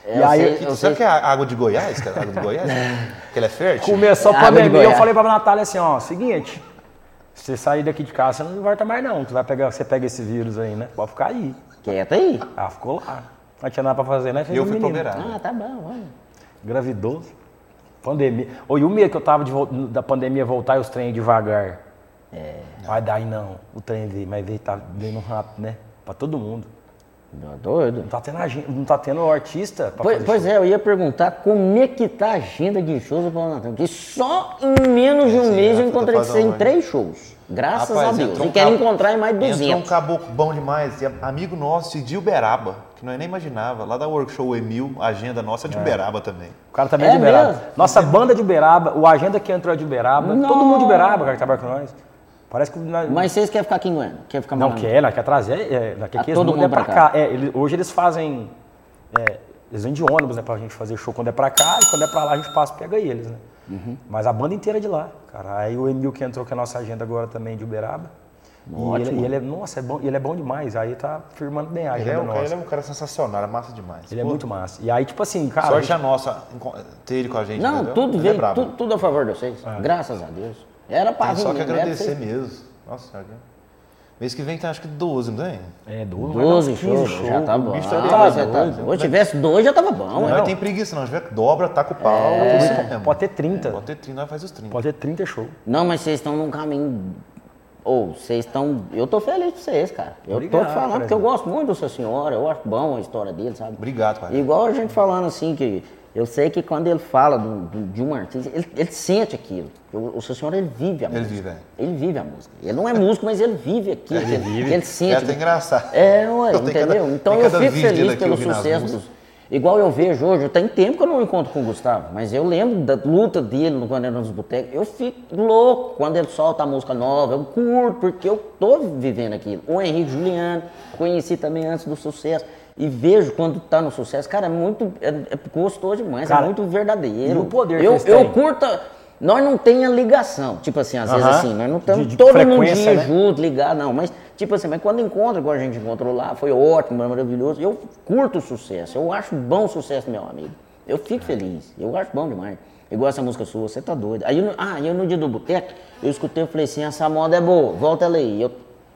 É, E eu aí, sei- eu Sabe sei que é a água de Goiás, cara? Água de Goiás? que ela é fértil? Começou a pandemia, eu falei pra Natália assim, ó, seguinte, se você sair daqui de casa, você não volta mais não, que vai pegar, você pega esse vírus aí, né? Pode ficar aí. Quieta aí. Ela ficou lá. Não tinha nada pra fazer, né? Fez E eu um fui pro menino. Uberaba. Ah, tá bom, vamos. Gravidou. Pandemia. E o medo que eu tava de da pandemia voltar e os trem devagar. É. Vai dar aí não. O trem veio, mas veio, tá vindo rápido, né? Pra todo mundo. Tá Doido. Não tá tendo, agen- não tá tendo artista pra Pois, fazer pois é, eu ia perguntar como é que tá a agenda de shows do Paulo Natan. Porque só em menos de um sim, mês eu é, encontrei você em três shows. Graças Rapaz, a Deus. entrou E um quero cabo- encontrar em mais Entrou um 200. caboclo bom demais. E amigo nosso de Uberaba, que nós nem imaginava. Lá da Workshop Emil, a agenda nossa é de Uberaba também. O cara também é É de Uberaba. mesmo? Nossa banda de Uberaba, o agenda que entrou é de Uberaba. Todo mundo de Uberaba, cara, que trabalha com nós. Parece que Mas vocês querem ficar aqui em Goiânia? Quer ficar não quer, nós quer trazer, é, nós quer que todo mundo pra pra cá. cá. É, ele- hoje eles fazem, é, eles vêm de ônibus, né, pra gente fazer show quando é pra cá e quando é pra lá a gente passa e pega eles, né. Uhum. Mas a banda inteira é de lá, cara. Aí o Emil que entrou com a nossa agenda agora também de Uberaba. E ele, Ótimo. e ele é, nossa, é bom, e ele é bom demais. Aí tá firmando bem a Ele agenda é, um cara, nossa. ele é um cara sensacional, é massa demais. Ele é Pô, muito massa. E aí, tipo assim, cara. Sorte a nossa enco- ter ele com a gente. Não, entendeu? tudo Ele é veio, brabo. tudo, tudo a favor de vocês. Graças a Deus. Era pra Tem só que pra agradecer vocês. mesmo. Nossa senhora. Mês que vem tem acho que 12, não tem? É, 12, vai dar 12 uns 15 shows, já tá bom. bicho Ah, tá você doido. tá- Se eu tivesse dois, já tava bom. Não, ué. vai ter preguiça, não. Se tiver dobra, taca o pau. É. Pode ter 30. Pode ter 30, nós faz os 30. Pode ter 30 shows. Não, mas vocês estão num caminho. Ou vocês estão. Eu tô feliz por vocês, cara. Eu tô Obrigado, te falando porque eu gosto muito do seu senhora, eu acho bom a história dele, sabe? Obrigado, pai. Igual a gente falando assim, que eu sei que quando ele fala do- do- de um artista, ele, ele sente aquilo. O, o seu senhor, ele vive a Ele música. vive, é. Ele vive a música. Ele não é músico, mas ele vive aquilo. Ele, vive. ele sente. É até engraçado. É, entendeu? cada- então eu fico feliz pelo sucesso dos. Igual eu vejo hoje, tem tempo que eu não encontro com o Gustavo, mas eu lembro da luta dele quando era nos botecos. Eu fico louco quando ele solta a música nova, eu curto, porque eu tô vivendo aquilo. O Henrique Juliano, conheci também antes do sucesso. E vejo quando tá no sucesso, cara, é muito. É, é gostoso demais, Cara, é muito verdadeiro. e o poder eu, eu curto. Nós não tem a ligação. Tipo assim, às vezes Aham. assim, nós não estamos todo mundo né? junto, ligado, não. Mas, tipo assim, mas quando encontra, igual a gente encontrou lá, foi ótimo, maravilhoso. Eu curto o sucesso, eu acho bom o sucesso, meu amigo. Eu fico feliz, eu acho bom demais. Igual essa música sua, você tá doido. Aí, eu no- ah, eu no dia do boteco, eu escutei, eu falei assim, essa moda é boa, volta ela aí. Eu,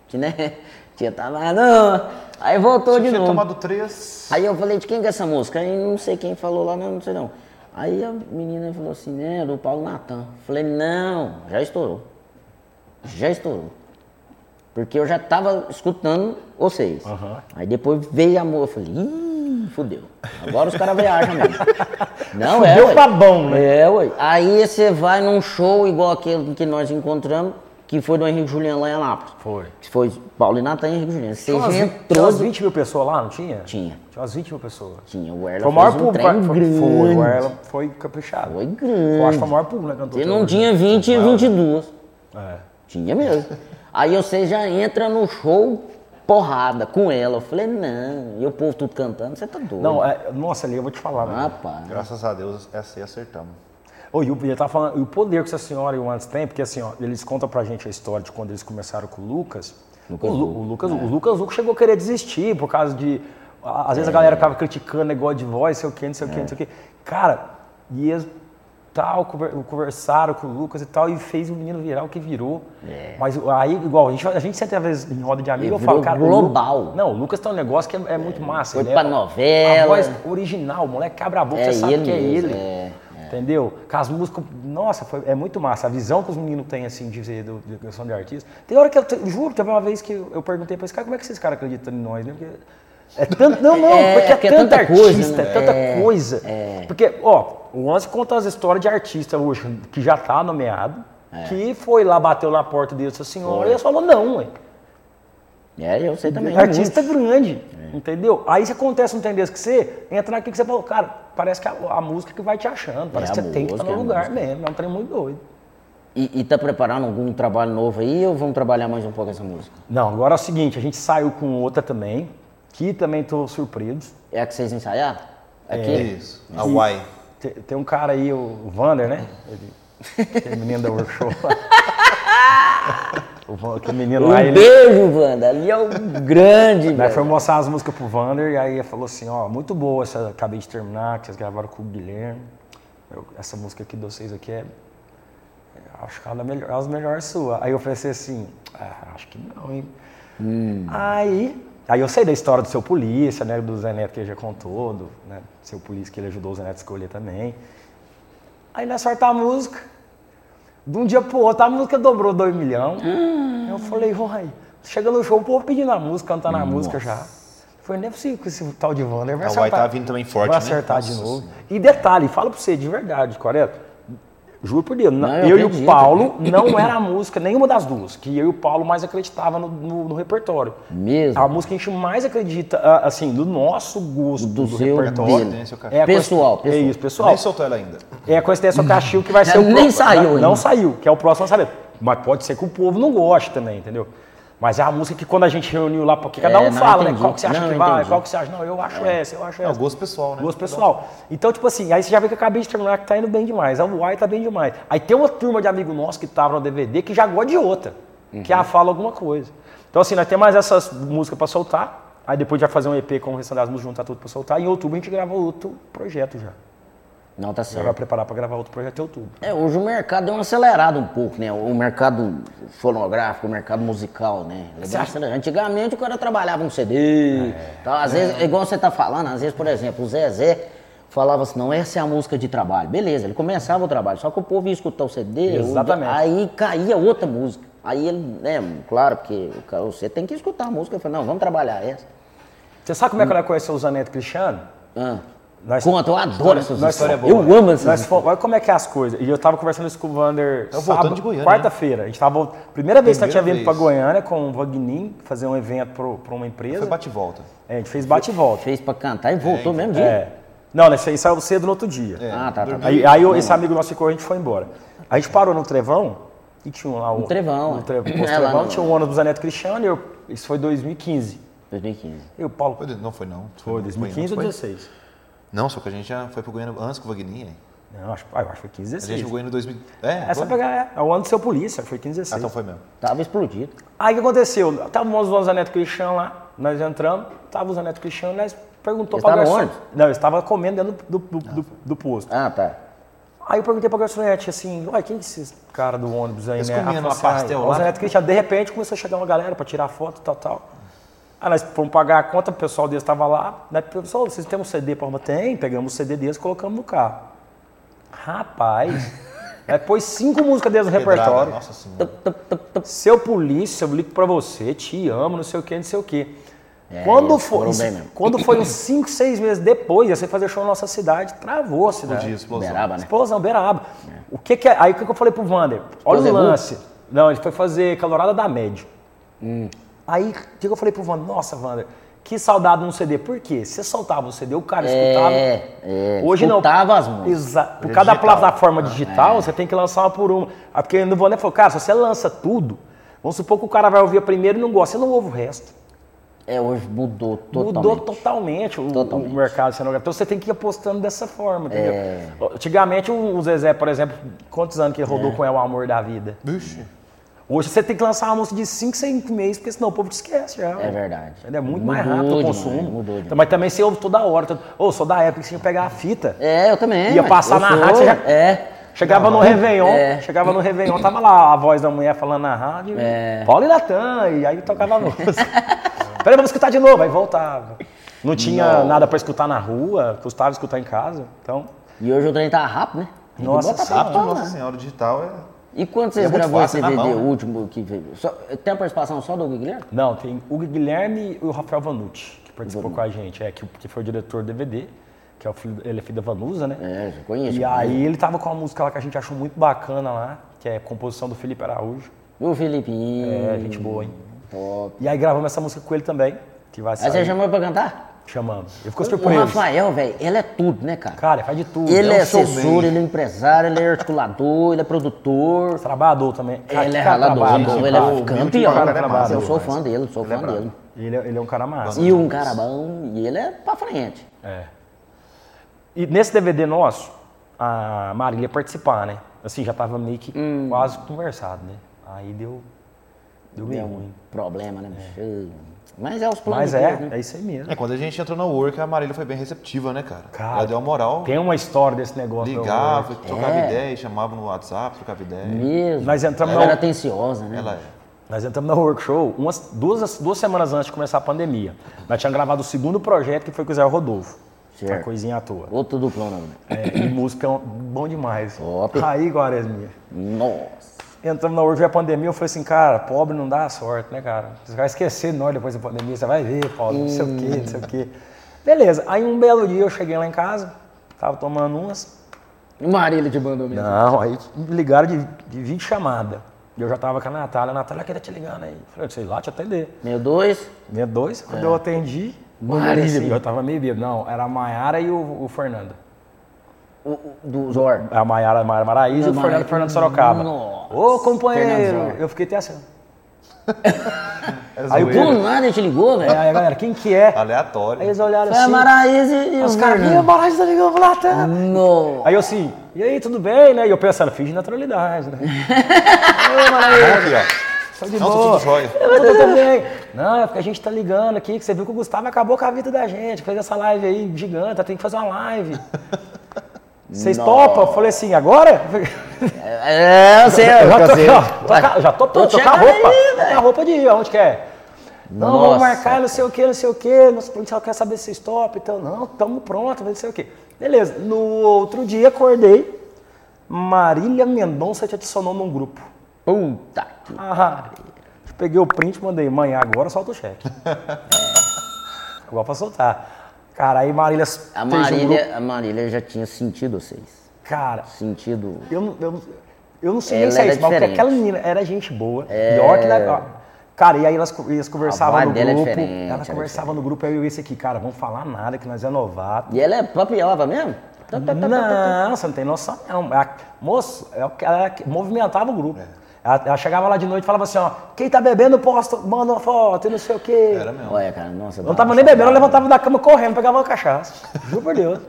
que, né, *laughs* tinha tava, não. Aí voltou Se de tinha novo. tomado 3. Aí eu falei, de quem que é essa música? Aí não sei quem falou lá, não, não sei não. Aí a menina falou assim, né, do Paulo Natan. Falei, não, já estourou. Já estourou. Porque eu já tava escutando vocês. Aí depois veio a música, eu falei, ih, fudeu. Agora os caras viajam mesmo. *laughs* Não, é, Fudeu ué. pra bom, né? É, ué. Aí você vai num show igual aquele que nós encontramos, que foi do Henrique Juliano lá em Anápolis. Foi. Que foi Paulo e Natan e Henrique Juliano. Você Tinha umas, já vi- tinha entrou... umas do- 20 mil pessoas lá, não tinha? Tinha. Tinha umas 20 mil pessoas. Tinha, o Erla Foi o maior fez um público. trem Foi, grande. foi, o Erla foi caprichado. Foi Eu acho grande. que foi o maior público, né, cantor? Se até não hoje. tinha 20, tinha 22. É. Tinha mesmo. Aí você já entra no show, porrada com ela. Eu falei, não. E o povo tudo cantando, você tá doido. Não, é, nossa, ali eu vou te falar, né? Rapaz. Graças a Deus, essa aí acertamos. Ô, e o, eu tava falando, o poder que essa senhora e o antes tem, porque assim, ó, eles contam pra gente a história de quando eles começaram com o Lucas. Lucas o, Lu- o Lucas, o Lucas chegou a querer desistir por causa de. Às vezes a galera ficava criticando negócio de voz, sei o que, não sei o que, não sei o que. Cara, e eles tal, conver- conversaram com o Lucas e tal, e fez o menino virar o que virou. Mas aí, igual, a gente, a gente sempre às vezes em roda de amigo, Ele eu falo, cara. o Lu- global. não, o Lucas tem um negócio que é, é muito massa. Foi ele pra é- novela. A voz original, o moleque abre a boca, É você sabe ele que é mesmo, ele. é, Entendeu? Com as músicas, nossa, foi- é muito massa. A visão que os meninos têm, assim, de ser do- de questão de artista. Tem hora que eu, te- juro, teve uma vez que eu eu perguntei pra esse cara, como é que esses caras acreditam em nós, né? Porque é tanto, não, não, *laughs* É, porque é, porque é tanta tanta coisa, artista, né? é tanta É, coisa. Porque, ó, o Lance conta as histórias de artista hoje, que já tá nomeado, que foi lá, bateu na porta dele, disse assim, senhora, e eles falou, não, ué. É, eu sei também. Artista grande, entendeu? Aí se acontece um tendência que você entra naquilo que você falou, cara, parece que a, a música que vai te achando, parece É que você tem que estar música, no é lugar música. mesmo, é um trem muito doido. E, e tá preparando algum trabalho novo aí ou vamos trabalhar mais um pouco essa música? Não, agora é o seguinte, a gente saiu com outra também, que também tô surpreso. É a que vocês ensaiaram? Aqui? Isso. A Uai. Tem, tem um cara aí, o Vander, né? Ele, aquele menino da workshop. *laughs* O aquele menino Um lá, ele, beijo, Wanda. Ali é o grande, velho. foi mostrar as músicas pro Vander e aí ele falou assim, ó, muito boa essa, acabei de terminar, que vocês gravaram com o Guilherme. Eu- essa música aqui de vocês aqui é. é, Acho que ela é melhor, é as melhores sua. Aí eu pensei assim, ah, acho que não, hein? Aí, aí eu sei da história do seu polícia, né? Do Zé Neto que ele já contou, do né, seu polícia que ele ajudou o Zé Neto a escolher também. Aí nós sortar a música. De um dia pro outro, a música dobrou 2 milhões. Eu falei, uai, chega no show, o povo pedindo a música, cantando a música já. Foi nem possível que esse tal de Wander vai A Uai acertar. tá vindo também forte, Vai né? acertar de Nossa novo. Senhora. E detalhe, falo pra você, de verdade, Correto. Juro por Deus, Não, eu, eu e o. Paulo não era a música, nenhuma das duas, que eu e o Paulo mais acreditava no, no- no repertório. Mesmo? A música que a gente mais acredita, ah, assim, do nosso gosto, Do do, seu, repertório. dele. É a Pessoal, coinc- É pessoal. isso, pessoal. Nem soltou ela ainda. É a coincidência Cachiu que vai ser o Nem saiu não, ainda. não saiu, que é o próximo lançamento. Mas pode ser que o povo não goste também, entendeu? Mas é a música que quando a gente reuniu lá, porque cada É, um não, fala, né? entendi. Qual que você acha Não, que vai, entendi. qual que você acha. Não, eu acho essa, eu acho É essa. o gosto pessoal, né? Gosto pessoal. Então, tipo assim, aí você já vê que eu acabei de terminar que tá indo bem demais. A Uai tá bem demais. Aí tem uma turma de amigo nosso que tava no DVD que já gosta de outra, que Uhum. a fala alguma coisa. Então, assim, nós temos mais essas músicas pra soltar. Aí depois já fazer um EP com o restante das músicas, juntar tudo pra soltar. E em outubro a gente grava outro projeto já. Não, tá Já vai certo. preparar pra gravar outro projeto em outubro. É, hoje o mercado deu uma acelerada um pouco, né? O mercado fonográfico, o mercado musical, né? Antigamente o cara trabalhava um CD, tal. às vezes, igual você tá falando, às vezes, por exemplo, o Zezé falava assim, não, essa é a música de trabalho. Beleza, ele começava o trabalho, só que o povo ia escutar o CD, Exatamente. o- aí caía outra música. Aí ele, né, claro, porque você tem que escutar a música. Eu falei, não, vamos trabalhar essa. Você sabe como é que nós conhecemos o Zaneto Cristiano? Ah. Nós, Conta, eu adoro essa história. Boa. Eu amo essas nós, Olha como é que é as coisas. E eu tava conversando isso com o Vander né? quarta-feira. A gente tava. Primeira vez primeira que eu tinha vindo para Goiânia com o Vagnin fazer um evento para uma empresa. Foi bate-volta. É, a gente fez bate-volta. Fez para cantar e voltou é, mesmo dia. É. Não, nós saímos saiu cedo no outro dia. É. Ah, tá, tá, tá. Aí, aí eu, esse amigo nosso ficou, a gente foi embora. A gente parou no Trevão e tinha lá o. Um trevão. Um tre... É, *clears throat* é Trevão, no... tinha um ônibus da Neto Cristiano e eu... isso foi 2015. 2015. E o Paulo. Não foi não. Foi, 2015 ou 2016. Não, só que a gente já foi pro Goiânia antes com o Vagninho. hein? Não, acho, ah, eu acho que foi 15, A gente 16. Goiânia em 2000. É, Essa foi? pegar é, é o ano do seu polícia, foi 15, Ah, 16. então foi mesmo. Tava explodido. Aí o que aconteceu? Tava o Zaneto Cristiano lá, nós entramos, tava o Zaneto Cristiano, nós perguntou pra estavam garçom. onde? Não, eles estavam comendo dentro do, do, do, do posto. Ah, tá. Aí eu perguntei pra garçonete assim, uai, quem que é esse cara do ônibus aí, Eles né? falou assim, pastel "Ah, lá?" O Zaneto Cristiano, de repente começou a chegar uma galera pra tirar foto, tal, tal. Aí nós fomos pagar a conta, o pessoal deles estava lá. Né? Pessoal, vocês têm um CD para arrumar? Tem, pegamos o CD deles e colocamos no carro. Rapaz, aí *laughs* pôs cinco músicas deles no Pedrada, repertório. Nossa senhora. Seu polícia, eu ligo pra você, te amo, não sei o que, não sei o que. É, quando, foi, isso- quando foi uns 5, 6 meses depois, ia ser fazer show na nossa cidade, travou a cidade. Podia, explosão. Beraba, né? Explosão, beiraba. O que que é? Aí o que que eu falei pro Vander? Olha o gol? lance. Não, ele foi fazer calorada da média. Hum. Aí o que eu falei pro Vander? Nossa, Vander, que saudade no CD. Por quê? Você soltava o CD, o cara É, escutava. é, Hoje não. escutava as músicas. Exato. Por É cada digital. plataforma digital, você tem que lançar uma por uma. Ah, Porque no Vander falou, cara, se você lança tudo, vamos supor que o cara vai ouvir a primeira e não gosta, você não ouve o resto. É, hoje mudou totalmente. Mudou totalmente o, Totalmente. o mercado cenográfico. Então você tem que ir apostando dessa forma, entendeu? É. Antigamente o Zezé, por exemplo, quantos anos que rodou com É o Amor da Vida? Vixe. Hoje você tem que lançar uma música de 5, 6 meses, porque senão o povo te esquece já. É verdade. É muito Mudou mais rápido o demais, consumo. mudou demais. Então, mas também você ouve toda hora. Todo... Ô, sou da época que você tinha que pegar a fita. É, eu também. Ia passar na sou- rádio, você já- É. Chegava no Réveillon, É. chegava no Réveillon, tava lá a voz da mulher falando na rádio, É. Paulo e Natan, e aí tocava a música. *laughs* Peraí, vamos escutar de novo, aí voltava. Não tinha Não. nada pra escutar na rua, custava escutar em casa, então... E hoje o trem tá rápido, né? Nossa. Rápido. Nossa Senhora, o digital é. E quando vocês É gravou fácil, esse na DVD mão, né? último que veio? Só, tem a participação só do Guilherme? Não, tem o Guilherme e o Rafael Vanucci, que participou com a gente, é, que, que foi o diretor do DVD, que é o filho, ele é filho da Vanusa, né? É, já conheço. E aí ele tava com uma música lá que a gente achou muito bacana lá, que é composição do Felipe Araújo. O Filipinho. É, gente boa, hein? Top. E aí gravamos essa música com ele também, que vai Aí sair. você chamou pra cantar? Chamamos. Ele ficou O surpreso. Rafael, velho, ele é tudo, né, cara? Cara, faz de tudo. Ele é é um assessor, ele é empresário, ele é articulador, ele é produtor. Trabalhador também. Cara, Ele é cara ralador, trabalhador, ele é cara. o campeão. Cara é Eu sou fã dele, sou Ele é fã brabo. dele. Ele, é, ele é um cara massa. E um cara bom, e ele é pra frente. É. E nesse DVD nosso, a Marília ia participar, né? Assim, já tava meio que Hum. quase conversado, né? Aí deu, deu um ruim. problema, né, bicho? Mas é os planos Mas é, Deus, né? é isso aí mesmo. É, quando a gente entrou na Work, a Marília foi bem receptiva, né, cara? Cara, Ela deu uma moral, Tem uma história desse negócio. ligava, trocava É. ideia, chamava no WhatsApp, trocava ideia. Mesmo. Nós entramos Ela na- era atenciosa, né? Ela é. Nós entramos na Workshop umas duas, duas semanas antes de começar a pandemia. Nós tínhamos gravado o segundo projeto, que foi com o Zé Rodolfo. Certo. Uma coisinha à toa. Outro duplão, né? É, e música é bom demais. Top. Aí, Guaresminha. Nossa. Entramos na veio a pandemia, eu falei assim, cara, pobre não dá sorte, né, cara? Você vai esquecer de nós depois da pandemia, você vai ver, Paulo, não sei o quê, não sei o quê. Beleza, aí um belo dia eu cheguei lá em casa, tava tomando umas. O Marília te mandou mesmo. Não, aí me ligaram de, de vídeo chamada. E eu já tava com a Natália, a Natália queria te ligando aí. Falei, sei lá, te atender. Meu dois. Meia dois, quando eu atendi, Marília. assim, eu tava meio bêbado. Não, era a Maiara e o, o Fernando. O, o- do Zor. A Maiara, a Maiara Maraíza e o Não, Fernando Fernando Sorocaba. Nossa, Ô, companheiro! Eu fiquei até assim. *laughs* É Aí o Do nada ele te ligou, É, velho. aí a galera, quem que é? Aleatório. Aí eles olharam Foi a assim. Maraíza e Os o caras, minha Fernando. Maraíza tá ligando pro Latam. Nossa. Aí eu assim, e aí, tudo bem, né? E eu pensando, fiz de naturalidade, né? *laughs* Ô, Maraíza, tô de Não, tá boa. tudo tudo bem. Não, é porque a gente tá ligando aqui, que você viu que o Gustavo acabou com a vida da gente, fez essa live aí gigante, tem que fazer uma live. *laughs* Vocês topam? Eu falei assim, agora? É, sei, Eu já tô, ó, tô já tô pronto, tô com a roupa. aí, Tô com a roupa de ir, onde que é? Não, vamos Nossa, marcar, não sei o que, não sei o que. Nosso policial quer saber se stop, então, não, estamos prontos, não sei o que. Beleza, no outro dia acordei, Marília Mendonça te adicionou num grupo. Puta que. Ah, peguei o print, mandei, mãe, agora solta o cheque. *laughs* Agora pra soltar. Cara, aí Marília A um grupo. Marília, a Marília já tinha sentido vocês. Cara, Sentido. Eu não, eu, não- eu não sei Ela nem se é isso, mas aquela menina era gente boa. Pior que da, Cara, e aí elas, elas conversavam no dela é grupo. diferente, ela ela é conversava no grupo, aí eu e esse aqui, cara, vamos falar nada, que nós é novato. E ela é papiava mesmo? Tá, tá, tá. Não, você não tem noção, não. Moço, é o que ela movimentava o grupo. Ela, ela chegava lá de noite e falava assim, ó, quem tá bebendo, posta, manda uma foto e não sei o quê. Era mesmo. Olha, cara, nossa. Não tava nem bebendo, eu levantava da cama correndo, pegava uma cachaça. Juro por Deus.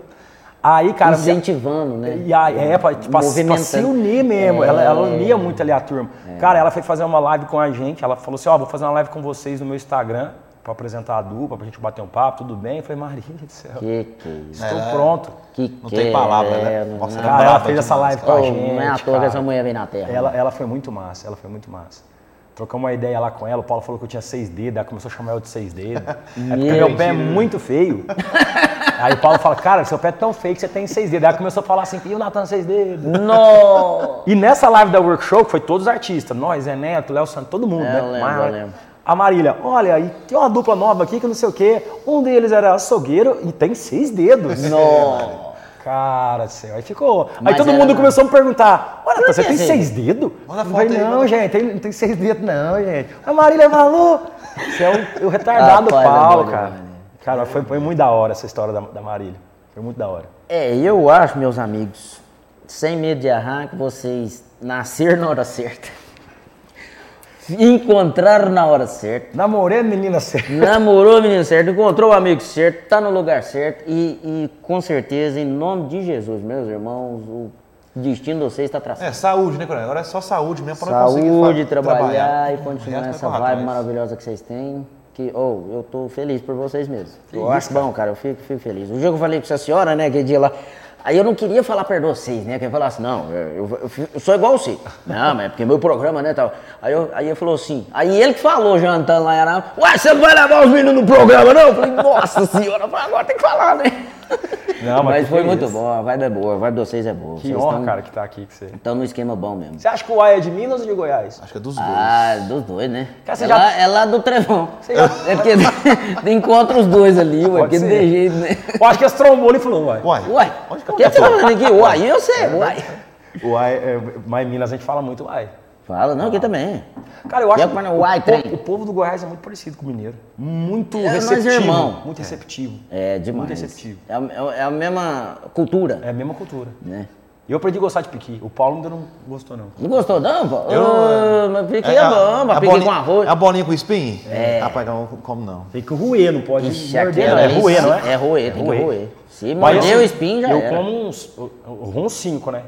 Aí, cara, Incentivando, né? E aí, é, pra, tipo, pra, pra se Movimentando. unir mesmo. Ela, É. ela unia muito ali a turma. Cara, ela foi fazer uma live com a gente. Ela falou assim: Ó, vou fazer uma live com vocês no meu Instagram pra apresentar a dupla, pra gente bater um papo, tudo bem? Eu falei, Maria do céu, Que que é isso? estou É. pronto. Que Não que tem palavra, é, né? não- Nossa, não- Cara, ela brava fez essa live com a gente. não é à toa que essa mulher veio na terra. Ela, ela foi muito massa, ela foi muito massa. Trocamos uma ideia lá com ela, o Paulo falou que eu tinha seis dedos, ela começou a chamar eu de seis dedos. *laughs* É porque Meu meu pé é muito feio. *laughs* Aí o Paulo fala, cara, seu pé é tão feio que você tem seis dedos. Aí ela começou a falar assim, e o Natan seis dedos? Nossa! E nessa live da workshop foi todos os artistas, nós, Zé Neto, Léo Santos, todo mundo, É, né? eu lembro, Mas- eu lembro. A Marília, olha, aí tem uma dupla nova aqui que não sei o quê. Um deles era açougueiro e tem seis dedos. Nossa! Cara céu, aí ficou. Mas aí todo mundo na- começou a me perguntar: Olha, você tem seis seis dedos? Manda Eu foto falei, aí, não, manda. gente, não tem seis dedos, não, gente. A Marília falou. Você é o, o retardado é Paulo, bom cara. né? Cara, foi, foi muito da hora essa história da, da Marília. Foi muito da hora. É, eu acho, meus amigos, sem medo de errar, que vocês nasceram na hora certa. Encontraram na hora certa. Namorei a menina certa. *laughs* Namorou o menino certo, encontrou o amigo certo, tá no lugar certo e, e com certeza, em nome de Jesus, meus irmãos, o destino de vocês está traçado. É, saúde, né, Coronel? Agora é só saúde mesmo para conseguir Saúde, fa- trabalhar, e continuar essa vai correr vibe maravilhosa que vocês têm. Que, oh, eu tô feliz por vocês mesmo. eu isso, acho bom, cara, eu fico, fico feliz. O dia que eu falei com essa senhora, né, aquele dia lá, aí eu não queria falar de vocês, né, que falasse, não, eu, eu- eu- sou igual você. Não, mas é porque meu programa, né, tal. Aí, eu, aí ele falou assim, aí ele que falou, jantando lá em Arara, ué, você não vai levar os meninos no programa, não? Eu falei, nossa senhora, agora tem que falar, né? Não, mas mas que foi feliz. muito bom, a vibe é boa, a vibe de vocês é boa. Que vocês honra, tão- cara, que tá aqui com você. Estão no esquema bom mesmo. Você acha que o Uai é de Minas ou de Goiás? Acho que é dos dois. Ah, dos dois, né? Cara, você é, já- lá, é lá do Trevão. já- É porque *laughs* encontra os dois ali, ué, porque não tem jeito, né? Eu acho que esse trombou e falou, Uai. Uai, Uai, onde que o eu que você tá falando aqui? Uai, eu sei, uai. Uai, é, mas em Minas a gente fala muito Uai. Fala, não, aqui também. Cara, eu acho que é o, Uai, o povo, o povo do Goiás é muito parecido com o mineiro. Muito É, nós receptivo. irmão. Muito receptivo. É demais. Muito receptivo. É, a- é a mesma cultura, É a mesma cultura. né? Eu aprendi a gostar de piqui. O Paulo ainda não gostou, não. Não gostou não, pô? Eu- Ô, mas piqui é, a- bom, mas a piqui bolinha- com arroz. A bolinha com espinho? É. Rapaz, não como não. Tem que roer, não pode Ixi, morder, aquela não. É roer, não é? É roer, tem que roer. Se Mas morder o assim, espinho já Eu era. como uns, eu- eu uns 5, né?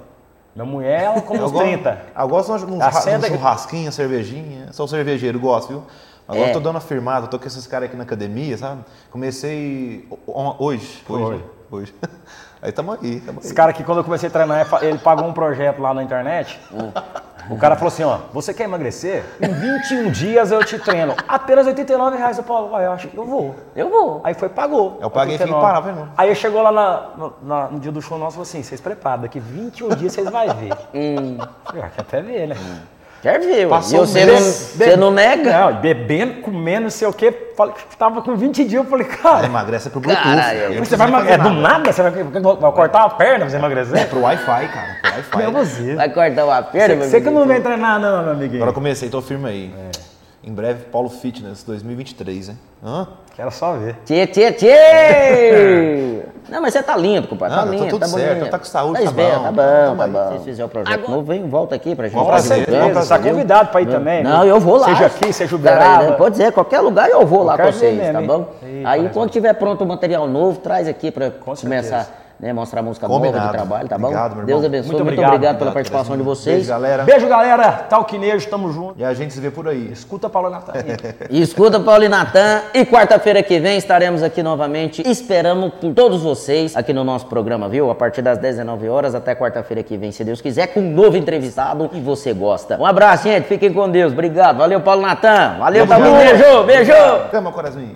Minha mulher, ela come uns gosto- 30. Eu gosto de senta- uns churrasquinhos, cervejinha. Sou cervejeiro, gosto, viu? Agora É. eu tô dando a firmada, tô com esses caras aqui na academia, sabe? Comecei hoje. Hoje. Né? hoje. *laughs* Aí tamo aí, tamo Esse aí. cara aqui, quando eu comecei a treinar, ele pagou um projeto lá na internet. O cara falou assim, ó, você quer emagrecer? Em 21 dias eu te treino. Apenas 89 reais. Eu Paulo, "Uai, eu acho que eu vou. Eu vou. Aí foi, pagou. Eu paguei e fiquei 89. parado, irmão. Aí chegou lá na- no, na- no dia do show nosso e falou assim, vocês preparam, daqui 21 dias vocês vão ver. Hum. Falei, "Ah, Quer até ver, né? Quer ver. Passou E você não, você não nega? Não, bebendo, comendo, não sei o quê. Falei, tava com 20 dias, eu falei, cara, Emagrece pro Bluetooth. Caralho, Eu você vai emagrecer. É do nada. Você vai, vai cortar uma perna pra você emagrecer? É pro Wi-Fi, cara. Pro Wi-Fi. Meu você. Vai cortar uma perna, meu Você que não vem treinar, não, meu amiguinho. Agora comecei, tô firme aí. Em breve, Paulo Fitness 2023, hein? Hã? Quero só ver. Tchê, tchê, tchê! *laughs* Não, mas você tá lindo, compadre. Não, tá tá lindo, tudo tá certo, bonito. tá com saúde, tá tá bom. Tá bom, tá aí. bom. Se vocês fizerem o projeto novo, vem, volta aqui pra gente. Com Com prazer, certeza, com você tá convidado pra ir também. Não, viu? eu vou lá. Seja aqui, seja Cara, Uberaba. Pode dizer, qualquer lugar eu vou lá com vocês, dia tá mesmo, bom? hein? Ih, Aí parece quando tiver pronto o material novo, traz aqui pra certeza. começar, né, mostrar a música nova Combinado. de trabalho, tá bom? Obrigado, meu Deus abençoe. Muito Muito, obrigado. obrigado, pela Obrigado, participação de Beijo, vocês. galera. Beijo, galera. Talquinejo, tamo junto. E a gente se vê por aí. Escuta Paulo Natan. *laughs* E escuta Paulo e Natan. E quarta-feira que vem estaremos aqui novamente. Esperamos por todos vocês aqui no nosso programa, viu? A partir das 19 horas até quarta-feira que vem, se Deus quiser, com um novo entrevistado e você gosta. Um abraço, gente. Fiquem com Deus. Obrigado. Valeu, Paulo Natan. Valeu, Tamo junto. Beijo, beijo. Cama, coraçãozinho.